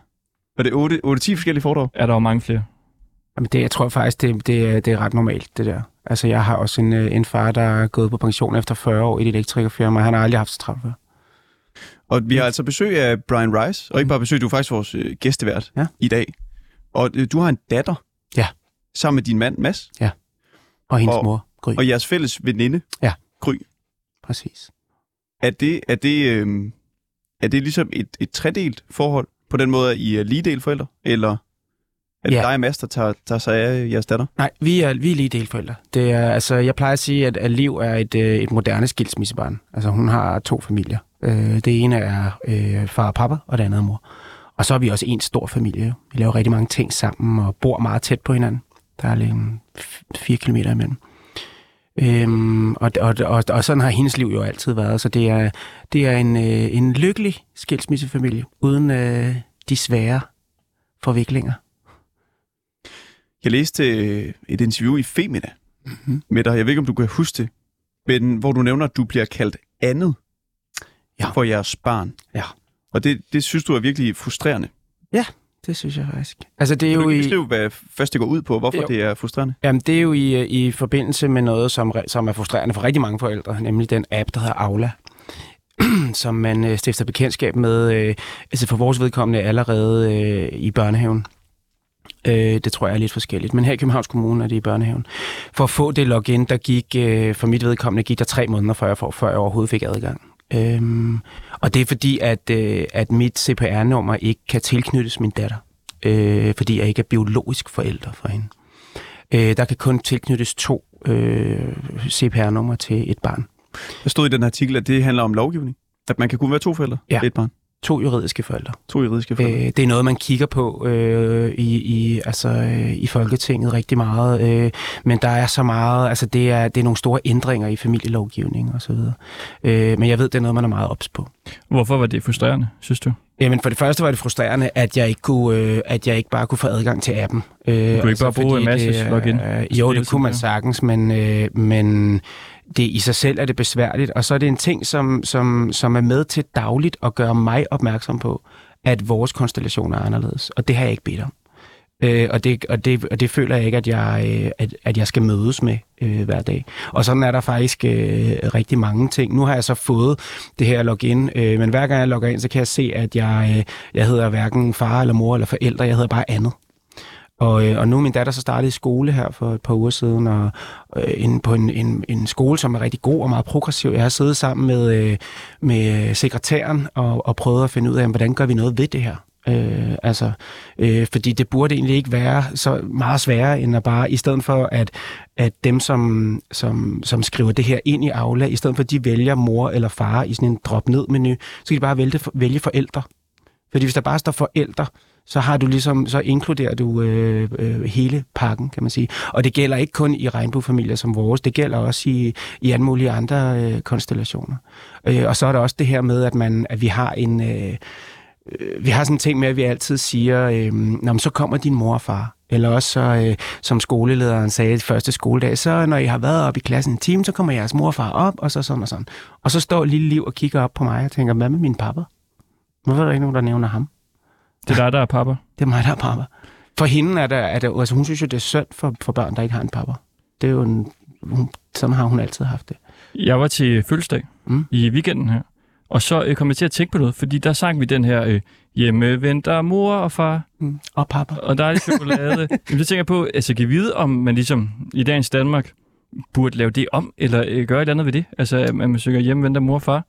var det 8, 8-10 forskellige foredrag? Er der jo mange flere. Jamen det, jeg tror faktisk, det, det, er- det er ret normalt, det der. Altså, jeg har også en, øh, en far, der er gået på pension efter 40 år i et elektrikerfirma. Han har aldrig haft så travlt før. Og vi har altså besøg af Brian Rice, og ikke bare besøg, du er faktisk vores øh, gæstevært Ja. i dag. Og øh, du har en datter. Ja. sammen med din mand, Mads, Og hendes Og- mor, Gry. og jeres fælles veninde, Ja. Gry. Præcis. Er det, er det, øh, er det ligesom et, et tredelt forhold, på den måde, at I er lige del forældre? Eller er det Ja. dig og Mads, der tager, tager sig af jeres datter? Nej, vi er, vi er lige delforældre. Det er, altså, jeg plejer at sige, at, at Liv er et, øh, et moderne skilsmissebarn. Altså, hun har to familier. Øh, det ene er øh, far og papa, og det andet er mor. Og så er vi også en stor familie. Vi laver rigtig mange ting sammen og bor meget tæt på hinanden. Der er lige fire kilometer imellem. Øhm, og, og, og, og sådan har hendes liv jo altid været. Så det er, det er en, øh, en lykkelig skilsmissefamilie, uden øh, de svære forviklinger. Jeg læste øh, et interview i Femina Mhm. med dig. Jeg ved ikke, om du kan huske det, men hvor du nævner, at du bliver kaldt andet Ja. for jeres barn. Ja. Og det, det synes du er virkelig frustrerende. Det synes jeg faktisk. Altså, det er du jo ikke i... beskrive, hvad først det går ud på, hvorfor Jo. det er frustrerende? Jamen, det er jo i, i forbindelse med noget, som, som er frustrerende for rigtig mange forældre, nemlig den app, der hedder Aula, som man øh, stifter bekendtskab med, øh, altså for vores vedkommende allerede øh, i børnehaven. Øh, det tror jeg er lidt forskelligt, men her i Københavns Kommune er det i børnehaven. For at få det login, der gik, øh, for mit vedkommende, gik der tre måneder, før jeg, for, før jeg overhovedet fik adgang. Øhm, og det er fordi, at, øh, at mit CPR-nummer ikke kan tilknyttes min datter, øh, fordi jeg ikke er biologisk forælder for hende. Øh, der kan kun tilknyttes to øh, CPR-numre til et barn. Der stod i den artikel, at det handler om lovgivning. At man kan kun være to forældre Ja. et barn. To juridiske forældre. To juridiske forældre. Øh, det er noget, man kigger på øh, i, i, altså, øh, i Folketinget rigtig meget. Øh, men der er så meget, altså det er, det er nogle store ændringer i familielovgivning og så videre. Øh, men jeg ved, det er noget, man er meget ops på. Hvorfor var det frustrerende, synes du? Jamen for det første var det frustrerende, at jeg ikke, kunne, øh, at jeg ikke bare kunne få adgang til appen. Øh, du ikke bare bruge Masses det, login? Øh, jo, det kunne man sagtens, men, øh, men det i sig selv er det besværligt. Og så er det en ting, som, som, som er med til dagligt at gøre mig opmærksom på, at vores konstellation er anderledes. Og det har jeg ikke bedt om. Øh, og, det, og, det, og det føler jeg ikke, at jeg, øh, at, at jeg skal mødes med øh, hver dag. Og sådan er der faktisk øh, rigtig mange ting. Nu har jeg så fået det her login, øh, men hver gang jeg logger ind, så kan jeg se, at jeg, øh, jeg hedder hverken far eller mor eller forældre, jeg hedder bare andet. Og, øh, og nu er min datter så startet i skole her for et par uger siden, og øh, inde på en, en, en skole, som er rigtig god og meget progressiv. Jeg har siddet sammen med, øh, med sekretæren og, og prøvet at finde ud af, hvordan gør vi noget ved det her. Øh, altså, øh, fordi det burde egentlig ikke være så meget sværere, end at bare, i stedet for at, at dem, som, som, som skriver det her ind i Aula, i stedet for at de vælger mor eller far i sådan en drop-ned-menu, så kan de bare vælge, vælge forældre. Fordi hvis der bare står forældre, så har du ligesom, så inkluderer du øh, øh, hele pakken, kan man sige. Og det gælder ikke kun i regnbuefamilier som vores, det gælder også i, i alle mulige andre øh, konstellationer. Øh, og så er der også det her med, at, man, at vi har en... Øh, vi har sådan en ting med, at vi altid siger, øh, Nå, men så kommer din mor og far. Eller også, så, øh, som skolelederen sagde første skoledag, så når I har været op i klassen en time, så kommer jeres mor og far op, og så sådan og sådan. Og så står lille Liv og kigger op på mig og tænker, hvad med min pappa? Hvorfor er der ikke nogen, der nævner ham? Det er dig, der er pappa. Det er mig, der er pappa. For hende er der, er der altså hun synes jo, det er synd for, for børn, der ikke har en pappa. Det er jo en, hun, sådan har hun altid haft det. Jeg var til fødselsdag Mm. mm. i weekenden her, og så øh, kom jeg til at tænke på noget, fordi der sang vi den her øh, hjemme venter mor og far, Mm. Og pappa. og der er lidt chokolade. Jamen, det tænker jeg på, altså kan vide, om man ligesom i dagens Danmark burde lave det om, eller øh, gøre et andet ved det? Altså, at man synger hjemme venter mor og far?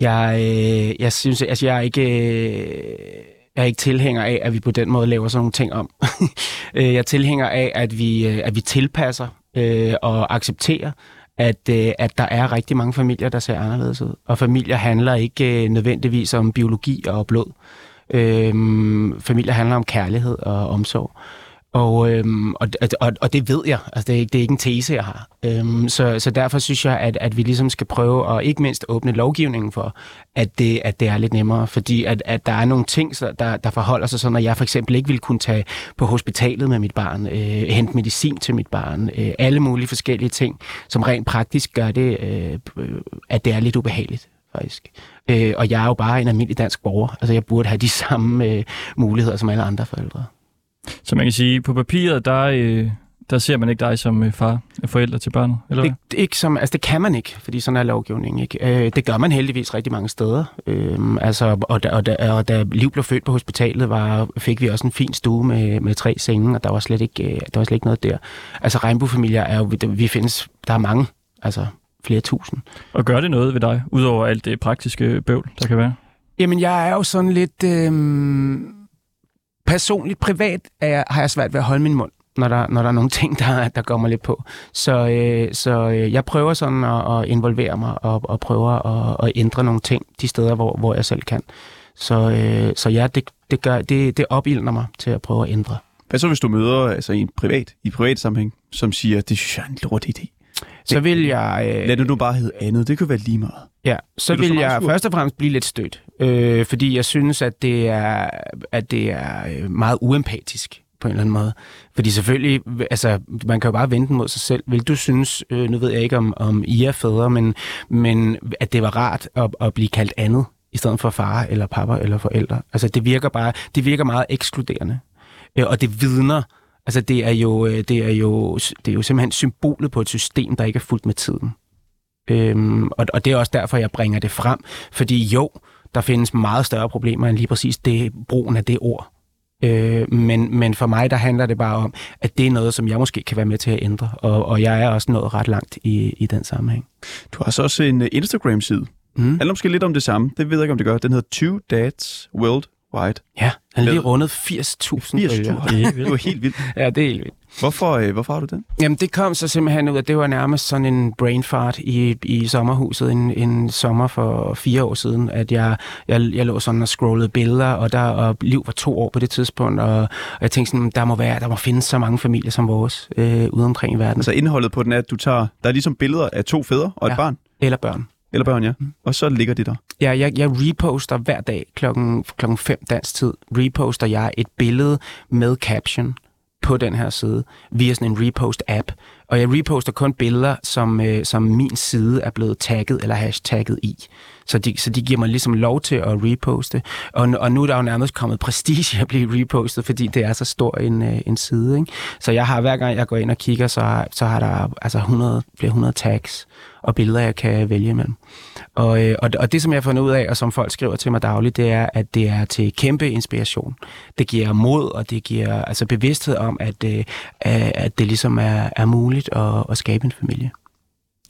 Jeg, øh, jeg synes, altså jeg er ikke... Øh, jeg er ikke tilhænger af, at vi på den måde laver sådan nogle ting om. Øh, jeg er tilhænger af, at vi, øh, at vi tilpasser øh, og accepterer, at, øh, at der er rigtig mange familier, der ser anderledes ud. Og familier handler ikke øh, nødvendigvis om biologi og blod. Øh, familier handler om kærlighed og omsorg. Og, øhm, og, og, og det ved jeg. Altså, det, er ikke, det er ikke en tese, jeg har. Øhm, så, så derfor synes jeg, at, at vi ligesom skal prøve at ikke mindst åbne lovgivningen for, at det, at det er lidt nemmere. Fordi at, at der er nogle ting, så der, der forholder sig sådan, at jeg for eksempel ikke vil kunne tage på hospitalet med mit barn, øh, hente medicin til mit barn, øh, alle mulige forskellige ting, som rent praktisk gør det, øh, at det er lidt ubehageligt faktisk. Øh, og jeg er jo bare en almindelig dansk borger. Altså, jeg burde have de samme øh, muligheder som alle andre forældre. Så man kan sige, på papiret, der, øh, der ser man ikke dig som øh, far og forældre til barnet, eller hvad? Det, ikke som, altså det kan man ikke, fordi sådan er lovgivningen ikke. Øh, det gør man heldigvis rigtig mange steder. Øh, altså, og, da, og, da, og da Liv blev født på hospitalet, var, fik vi også en fin stue med, med tre senge, og der var, slet ikke, øh, der var slet ikke noget der. Altså regnbuefamilier er jo, vi findes, der er mange, altså flere tusind. Og gør det noget ved dig, udover alt det praktiske bøvl, der kan være? Jamen, jeg er jo sådan lidt... Øh, personligt, privat er jeg, har jeg svært ved at holde min mund når der, når der er nogle ting, der, der går mig lidt på. Så, øh, så øh, jeg prøver sådan at, at involvere mig og, og prøver at, at ændre nogle ting de steder, hvor, hvor jeg selv kan. Så, øh, så ja, det, det, gør, det, det opildner mig til at prøve at ændre. Hvad så, hvis du møder altså, en privat, i privat sammenhæng, som siger, det synes jeg er en lort idé? Så vil jeg... Øh, Lad det nu bare hedde andet. Det kunne være lige meget. Ja, så vil jeg sur? først og fremmest blive lidt stødt. Øh, fordi jeg synes, at det er, at det er øh, meget uempatisk på en eller anden måde. Fordi selvfølgelig, altså, man kan jo bare vente mod sig selv. Vil du synes, øh, nu ved jeg ikke, om, om I er fædre, men, men at det var rart at, at blive kaldt andet, i stedet for far eller pappa eller forældre. Altså, det virker bare, det virker meget ekskluderende. Øh, og det vidner, altså det er jo, øh, det er jo, det er jo simpelthen symbolet på et system, der ikke er fuldt med tiden. Øhm, og, og det er også derfor, jeg bringer det frem. Fordi jo, der findes meget større problemer end lige præcis det, brugen af det ord. Øh, men, men for mig, der handler det bare om, at det er noget, som jeg måske kan være med til at ændre. Og, og jeg er også nået ret langt i, i den sammenhæng. Du har så også en øh, Instagram-side. Mm. Handler måske lidt om det samme. Det ved jeg ikke, om det gør. Den hedder Two Dads World Wide. Ja, han lige rundet 80.000 80.000? Det er helt vildt. ja, det er helt vildt. Hvorfor, øh, hvorfor har du den? Jamen, det kom så simpelthen ud af, det var nærmest sådan en brain fart i, i sommerhuset en, en sommer for fire år siden, at jeg, jeg, jeg lå sådan og scrollede billeder, og der og Liv var to år på det tidspunkt, og, og jeg tænkte sådan, der må være, der må findes så mange familier som vores øh, ude omkring i verden. Altså indholdet på den er, at du tager, der er ligesom billeder af to fædre og et ja, barn? Eller børn. Eller børn, ja. Mm. Og så ligger det der? Ja, jeg, jeg reposter hver dag klokken, klokken 5 dansk tid, reposter jeg et billede med caption på den her side via sådan en repost-app. Og jeg reposter kun billeder, som, øh, som min side er blevet tagget eller hashtagget i. Så de, så de giver mig ligesom lov til at reposte. Og, og nu er der jo nærmest kommet prestige at blive repostet, fordi det er så stor en, øh, en side. Ikke? Så jeg har hver gang jeg går ind og kigger, så, så har der altså 100, flere 100 tags og billeder, jeg kan vælge imellem. Og, øh, og, og det, som jeg har fundet ud af, og som folk skriver til mig dagligt, det er, at det er til kæmpe inspiration. Det giver mod, og det giver altså bevidsthed om, at, øh, at det ligesom er, er muligt at, at skabe en familie.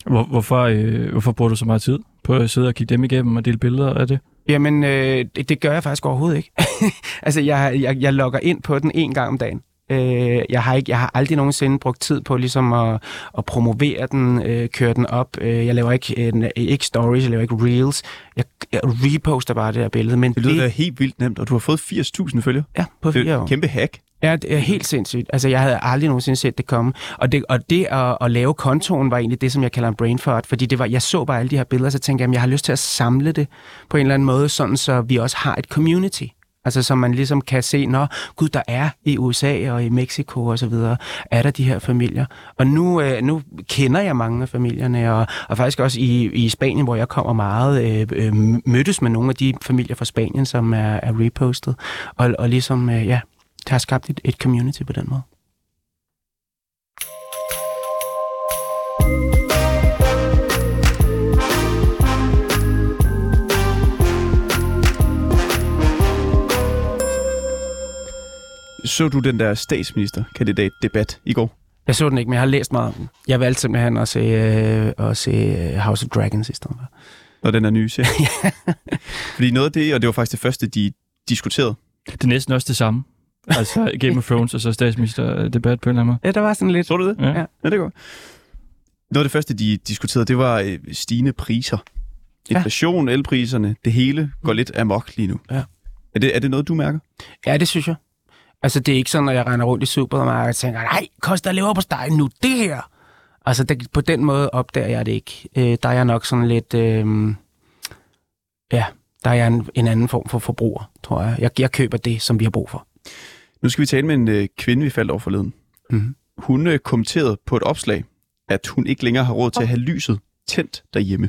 Hvor, hvorfor, øh, hvorfor bruger du så meget tid på at sidde og kigge dem igennem og dele billeder af det? Jamen, øh, det, det gør jeg faktisk overhovedet ikke. altså, jeg, jeg, jeg logger ind på den en gang om dagen. Øh, jeg, har ikke, jeg har aldrig nogensinde brugt tid på ligesom at, at promovere den, øh, køre den op. Øh, jeg laver ikke, en, ikke stories, jeg laver ikke reels. Jeg, jeg reposter bare det her billede. Men det lyder det, helt vildt nemt, og du har fået 80.000 følger. Ja, på fire år. kæmpe hack. Ja, det er helt sindssygt. Altså, jeg havde aldrig nogensinde set det komme. Og det, og det at, at lave kontoen var egentlig det, som jeg kalder en brain fart, fordi det var, jeg så bare alle de her billeder, så tænkte jeg, at jeg har lyst til at samle det på en eller anden måde, sådan så vi også har et community. Altså, så man ligesom kan se, når gud, der er i USA og i Mexico og så videre, er der de her familier. Og nu, øh, nu kender jeg mange af familierne, og, og faktisk også i, i Spanien, hvor jeg kommer meget, øh, øh, mødtes med nogle af de familier fra Spanien, som er, er repostet, og, og ligesom, øh, ja, har skabt et, et community på den måde. Så du den der statsministerkandidat-debat i går? Jeg så den ikke, men jeg har læst meget om den. Jeg valgte simpelthen at se, øh, at se øh, House of Dragons i stedet for. Når den er ny, ja. Fordi noget af det, og det var faktisk det første, de diskuterede. Det er næsten også det samme. Altså Game of Thrones og så statsministerdebat på en eller anden måde. Ja, der var sådan lidt. Så du det? Ja. ja. det går. Noget af det første, de diskuterede, det var øh, stigende priser. Inflation, ja. elpriserne, det hele går lidt amok lige nu. Ja. Er det, er det noget, du mærker? Ja, det synes jeg. Altså, det er ikke sådan, at jeg render rundt i supermarkedet og tænker, nej, koster lever på steg nu, det her. Altså, det, på den måde opdager jeg det ikke. Øh, der er jeg nok sådan lidt... Øh, ja, der er jeg en, en anden form for forbruger, tror jeg. jeg. Jeg køber det, som vi har brug for. Nu skal vi tale med en øh, kvinde, vi faldt over forleden. Mm-hmm. Hun øh, kommenterede på et opslag, at hun ikke længere har råd til at have lyset tændt derhjemme.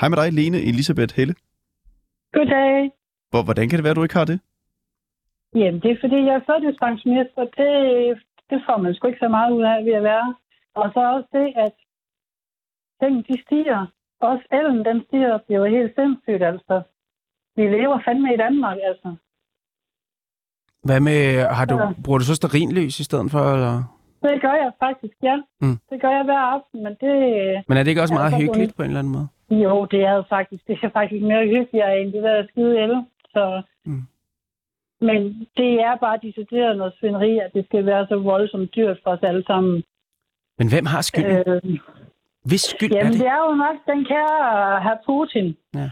Hej med dig, Lene Elisabeth Helle. Goddag. Hvor, hvordan kan det være, at du ikke har det? Jamen, det er fordi, jeg er førtidspensionist, og det, det får man sgu ikke så meget ud af ved at være. Og så også det, at tingene de stiger. Også ellen, den stiger, bliver jo helt sindssygt, altså. Vi lever fandme i Danmark, altså. Hvad med, har du, Ja. bruger du så sterinlys i stedet for, eller? Det gør jeg faktisk, ja. Mm. Det gør jeg hver aften, men det... Men er det ikke også meget hyggeligt på en eller anden måde? Jo, det er jo faktisk, det er faktisk mere hyggeligere end det der skide el. Så... Mm. Men det er bare decideret noget svineri, at det skal være så voldsomt dyrt for os alle sammen. Men hvem har skylden? Øh, Hvis skyld er jamen, det? det er jo nok den kære herr Putin. Ja.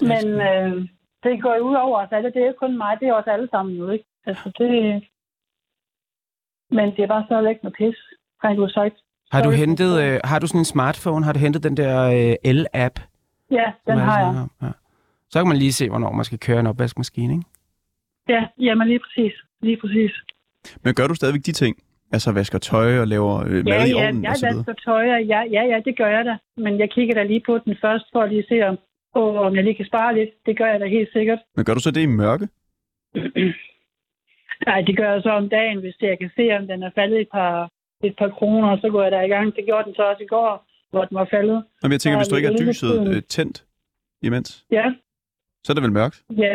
Men øh, det går jo ud over os alle. Det er jo kun mig, det er os alle sammen jo, ikke? Altså, det... Men det er bare så ikke noget pis, rent ud sagt. Har du hentet, øh, har du sådan en smartphone? Har du hentet den der øh, el-app? Ja, den har jeg. om? Ja. Så kan man lige se, hvornår man skal køre en opvaskemaskine, ikke? Ja, jamen lige præcis. Lige præcis. Men gør du stadigvæk de ting? Altså vasker tøj og laver øh, mad Ja, i ja, ovnen jeg og så videre? vasker tøj, og ja, ja, ja, det gør jeg da. Men jeg kigger da lige på den først, for at lige se, om, åh, om jeg lige kan spare lidt. Det gør jeg da helt sikkert. Men gør du så det i mørke? Nej, det gør jeg så om dagen, hvis jeg kan se, om den er faldet et par, et par kroner, så går jeg der i gang. Det gjorde den så også i går, hvor den var faldet. Jamen, jeg tænker, hvis du ikke har det er lyset lidt- øh, tændt imens, Ja, så er det vel mørkt? ja.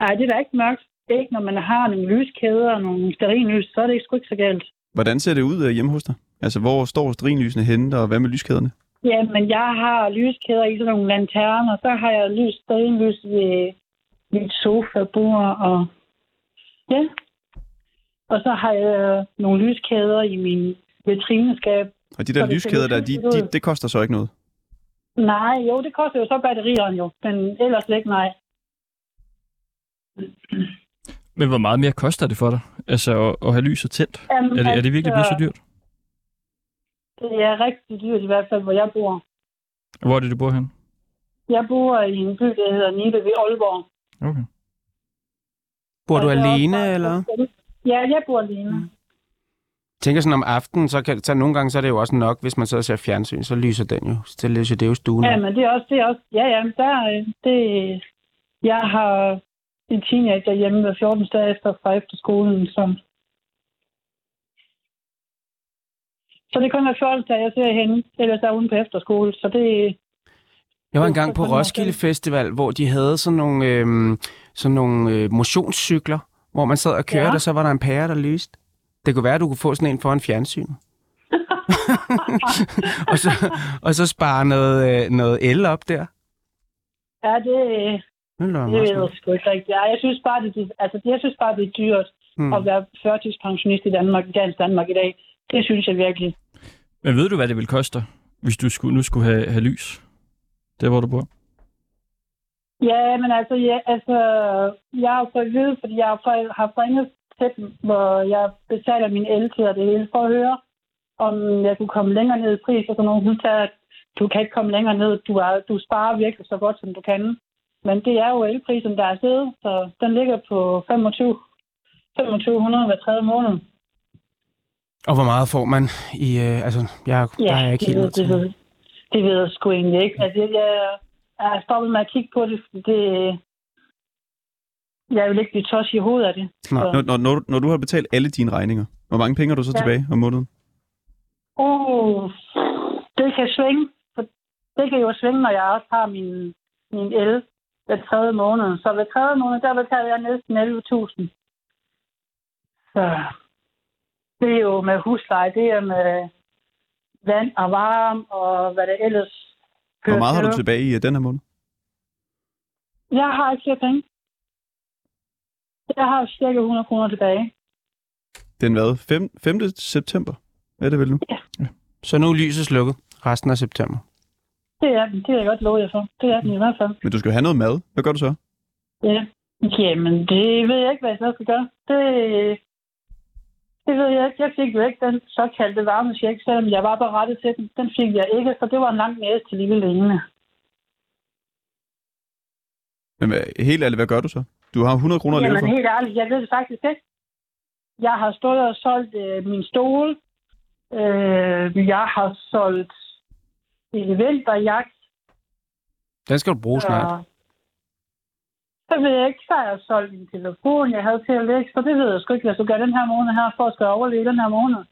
Nej, det er da ikke mørkt. Ikke når man har nogle lyskæder og nogle stearinlys, så er det ikke sgu ikke så galt. Hvordan ser det ud øh, hjemme hos dig? Altså, hvor står strinlysene henne, og hvad med lyskæderne? Ja, men jeg har lyskæder i sådan nogle lanterner, så har jeg lys, stearinlys ved mit sofabord, og ja. Og så har jeg nogle lyskæder i min vitrineskab. Og de der lyskæder der, de, de, det koster så ikke noget. Nej, jo, det koster jo så batterierne jo, men ellers ikke nej. Men hvor meget mere koster det for dig? Altså at, at have lyset tændt? Jamen, Er det, er det virkelig blevet så altså, dyrt? Det er rigtig dyrt i hvert fald, hvor jeg bor. Hvor er det, du bor hen? Jeg bor i en by, der hedder Nibe ved Aalborg. Okay. Bor du Og også alene, bare- eller? Ja, jeg bor alene. Jeg tænker sådan om aftenen, så, kan, så nogle gange så er det jo også nok, hvis man så ser fjernsyn, så lyser den jo. Så lyser det jo stuen. Ja, men det er også, det er også, ja, ja, der, øh, det, jeg har en teenager hjemme hver 14 dage efter fra efterskolen, som så det er kun hver 14 dage, jeg ser hende, ellers er hun på efterskole, så det, Jeg var er engang på Roskilde. Festival, hvor de havde sådan nogle, øhm, sådan nogle øh, motionscykler, hvor man sad og kørte, Ja. og så var der en pære, der lyste. Det kunne være, at du kunne få sådan en foran fjernsyn. og, så, og så spare noget, øh, noget el op der. ja, det, Det det ved jeg sgu ikke rigtigt. Ja, jeg synes bare, det, altså, jeg synes bare, det er dyrt Hmm. at være førtidspensionist i Danmark, i dagens Danmark i dag. Det synes jeg virkelig. Men ved du, hvad det vil koste, hvis du skulle, nu skulle have, have lys? Der, hvor du bor? Ja, men altså, ja, altså jeg har fået at vide, fordi jeg har har ringet til dem, hvor jeg betaler min el til og det hele, for at høre, om jeg kunne komme længere ned i pris, og sådan noget. Hun sagde, at du kan ikke komme længere ned, du, er, du sparer virkelig så godt, som du kan. Men det er jo elprisen, der er stedet, så den ligger på 25 2500 hver tredje måned. Og hvor meget får man i... Øh, altså, jeg, der er jeg ikke det, helt ved, til. det, ved, det ved jeg sgu egentlig ikke. Altså, jeg, jeg, jeg er stoppet med at kigge på det, det, jeg vil ikke blive tos i hovedet af det. Nej. Når, når, når, du- når du har betalt alle dine regninger, hvor mange penge har du så Ja. tilbage om måneden? Uh, det kan svinge. For det kan jo svinge, når jeg også har min, min el hver tredje måned. Så hver tredje måned, der betaler jeg næsten 11.000. Så det er jo med husleje, det er med vand og varme og hvad det ellers Hvor meget har du til. tilbage i øh, den her måned? Jeg har ikke flere penge. Jeg har cirka 100 kroner tilbage. Den hvad? 5, 5. september? Er det vel nu? Så nu er lyset slukket resten af september. Det er den. Det er jeg godt love jer for. Det er den i hvert fald. Men du skal jo have noget mad. Hvad gør du så? Ja. Jamen, det ved jeg ikke, hvad jeg så skal gøre. Det, det ved jeg ikke. Jeg fik jo ikke den såkaldte varmecheck, selvom jeg var berettet til den. Den fik jeg ikke, så det var en lang næse til lille Lene. Men hvad, helt ærligt, hvad gør du så? Du har 100 kroner at leve for. helt ærligt, jeg ved det faktisk ikke. Jeg har stået og solgt øh, min stol. Øh, jeg har solgt en vinterjagt. Den skal du bruge snart. Så ved jeg ikke, så har jeg solgt min telefon, jeg havde til at lægge, så det ved jeg sgu ikke, jeg skal gøre den her måned her, for at skal overleve den her måned.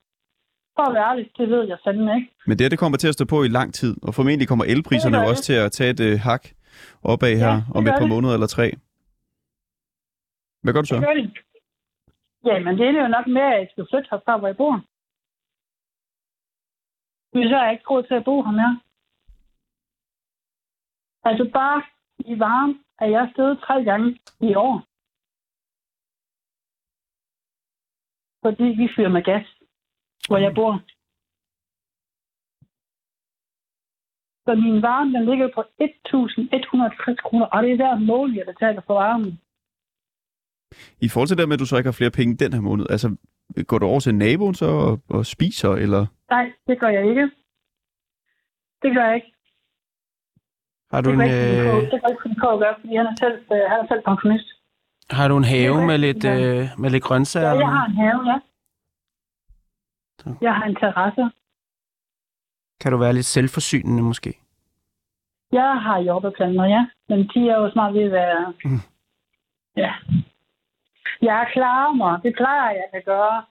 For at være ærlig, det ved jeg fandme ikke. Men det det kommer til at stå på i lang tid, og formentlig kommer elpriserne Det jo også til at tage et øh, hak opad her Ja, det om et par det. måneder eller tre. Hvad gør du så? Det gør de. Jamen, det er jo nok med, at jeg skal flytte herfra, hvor jeg bor. Men så har jeg ikke råd til at bo her mere. Altså bare i varme er jeg stedet tre gange i år. Fordi vi fyrer med gas, hvor jeg bor. Så min varme, den ligger på 1.160 kroner, og det er hver måned, jeg betaler for varmen. I forhold til det med, at du så ikke har flere penge den her måned, altså går du over til naboen så og, og spiser, eller? Nej, det gør jeg ikke. Det gør jeg ikke. Har du Det en, øh, Det gør ikke min kog at gøre, fordi han er selv, øh, han er selv pensionist. har du en have med lidt, ja. øh, med lidt grøntsager? Ja, jeg har en have, ja. Så. Jeg har en terrasse. Kan du være lidt selvforsynende måske? Jeg har jordbærplanter, ja. Men de er jo snart ved at være... Mm. Ja. Jeg klarer mig. Det plejer jeg at gøre.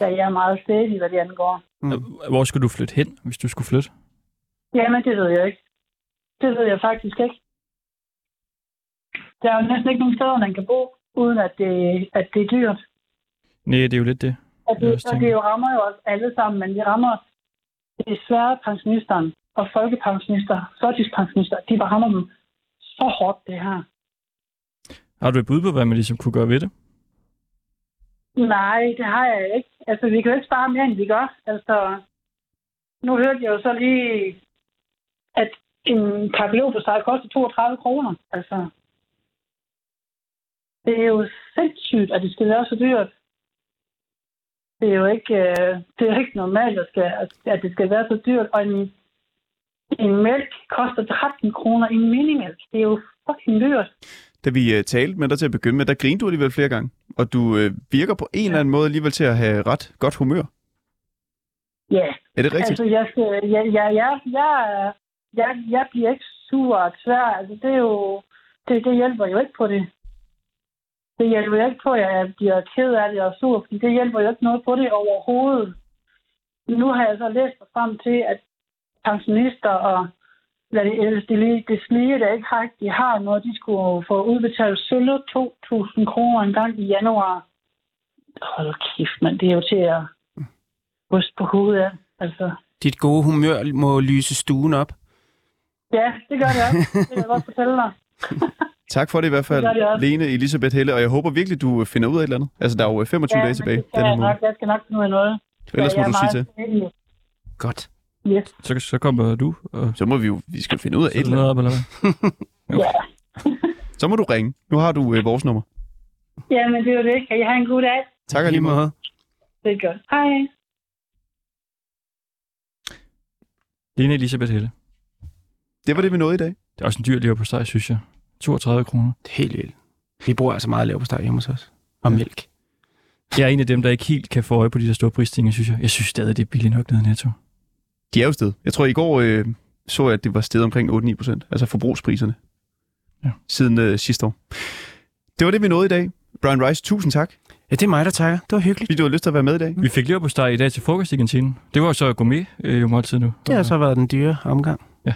Da jeg er meget stedig, hvad det angår. Hvor skulle du flytte hen, hvis du skulle flytte? Jamen, det ved jeg ikke. Det ved jeg faktisk ikke. Der er jo næsten ikke nogen steder, man kan bo, uden at det, at det er dyrt. Nej, det er jo lidt det. Og det, og det jo rammer jo også alle sammen, men det rammer desværre pensionisterne og folkepensionister, førtidspensionister. De bare rammer dem så hårdt, det her. Har du et bud på, hvad man ligesom kunne gøre ved det? Nej, det har jeg ikke. Altså, vi kan jo ikke spare mere, end vi gør. Altså, nu hørte jeg jo så lige, at en pakke leverpostej koster 32 kroner. Altså, det er jo sindssygt, at det skal være så dyrt. Det er jo ikke, øh, det er ikke normalt, at, skal, at det skal være så dyrt. Og en, en mælk koster 13 kroner. En minimælk, det er jo fucking dyrt. Da vi uh, talte med dig til at begynde med, der grinede du alligevel flere gange. Og du uh, virker på en eller anden måde alligevel til at have ret godt humør. Ja, Er det rigtigt? Altså, jeg, skal, jeg, jeg, jeg, jeg, jeg, jeg bliver ikke sur og tvær. Altså, det er jo... Det, det hjælper jo ikke på det. Det hjælper jo ikke på, at jeg bliver ked af det og sur, fordi det hjælper jo ikke noget på det overhovedet. Nu har jeg så læst mig frem til, at pensionister og hvad det ellers det, lige- det slige, der ikke har, de har noget, de skulle få udbetalt sølle 2.000 kroner en gang i januar. Hold kæft, mand. Det er jo til at ryste på hovedet af. Altså, Dit gode humør må lyse stuen op. Ja, det gør det også. Det kan jeg godt fortælle dig. Tak for det i hvert fald, Det. Lene Elisabeth Helle, og jeg håber virkelig, du finder ud af et eller andet. Altså, der er jo 25 Ja, dage tilbage det den her måned. nok. jeg skal nok finde ud af noget. Ellers Ja, må du sige til. Godt. Yes. Så, så kommer du og Så må vi jo, vi skal finde ud af et sætter eller andet. op, eller hvad? Ja. Så må du ringe. Nu har du øh, vores nummer. ja, men det er jo det. Kan I have en god dag? Tak lige måde. Det er godt. Hej. Lene Elisabeth Helle. Det var det, vi nåede i dag. Det er også en dyr lever på steg, synes jeg. 32 kroner. Det er helt vildt. Vi bruger altså meget lav på steg hjemme hos os. Og mælk. Jeg er en af dem, der ikke helt kan få øje på de der store prisstigninger, synes jeg. Jeg synes stadig, det er billigt nok nede i Netto. De er jo sted. Jeg tror, i går øh, så jeg, at det var sted omkring 8-9 procent. Altså forbrugspriserne. Ja. Siden øh, sidste år. Det var det, vi nåede i dag. Brian Rice, tusind tak, Ja, det er mig, der takker. Det var hyggeligt. fordi du har lyst til at være med i dag. Vi fik lever på steg i dag til frokost i kantinen. Det var så gourmet øh, jo måltid nu. Det har så været den dyre omgang. Ja.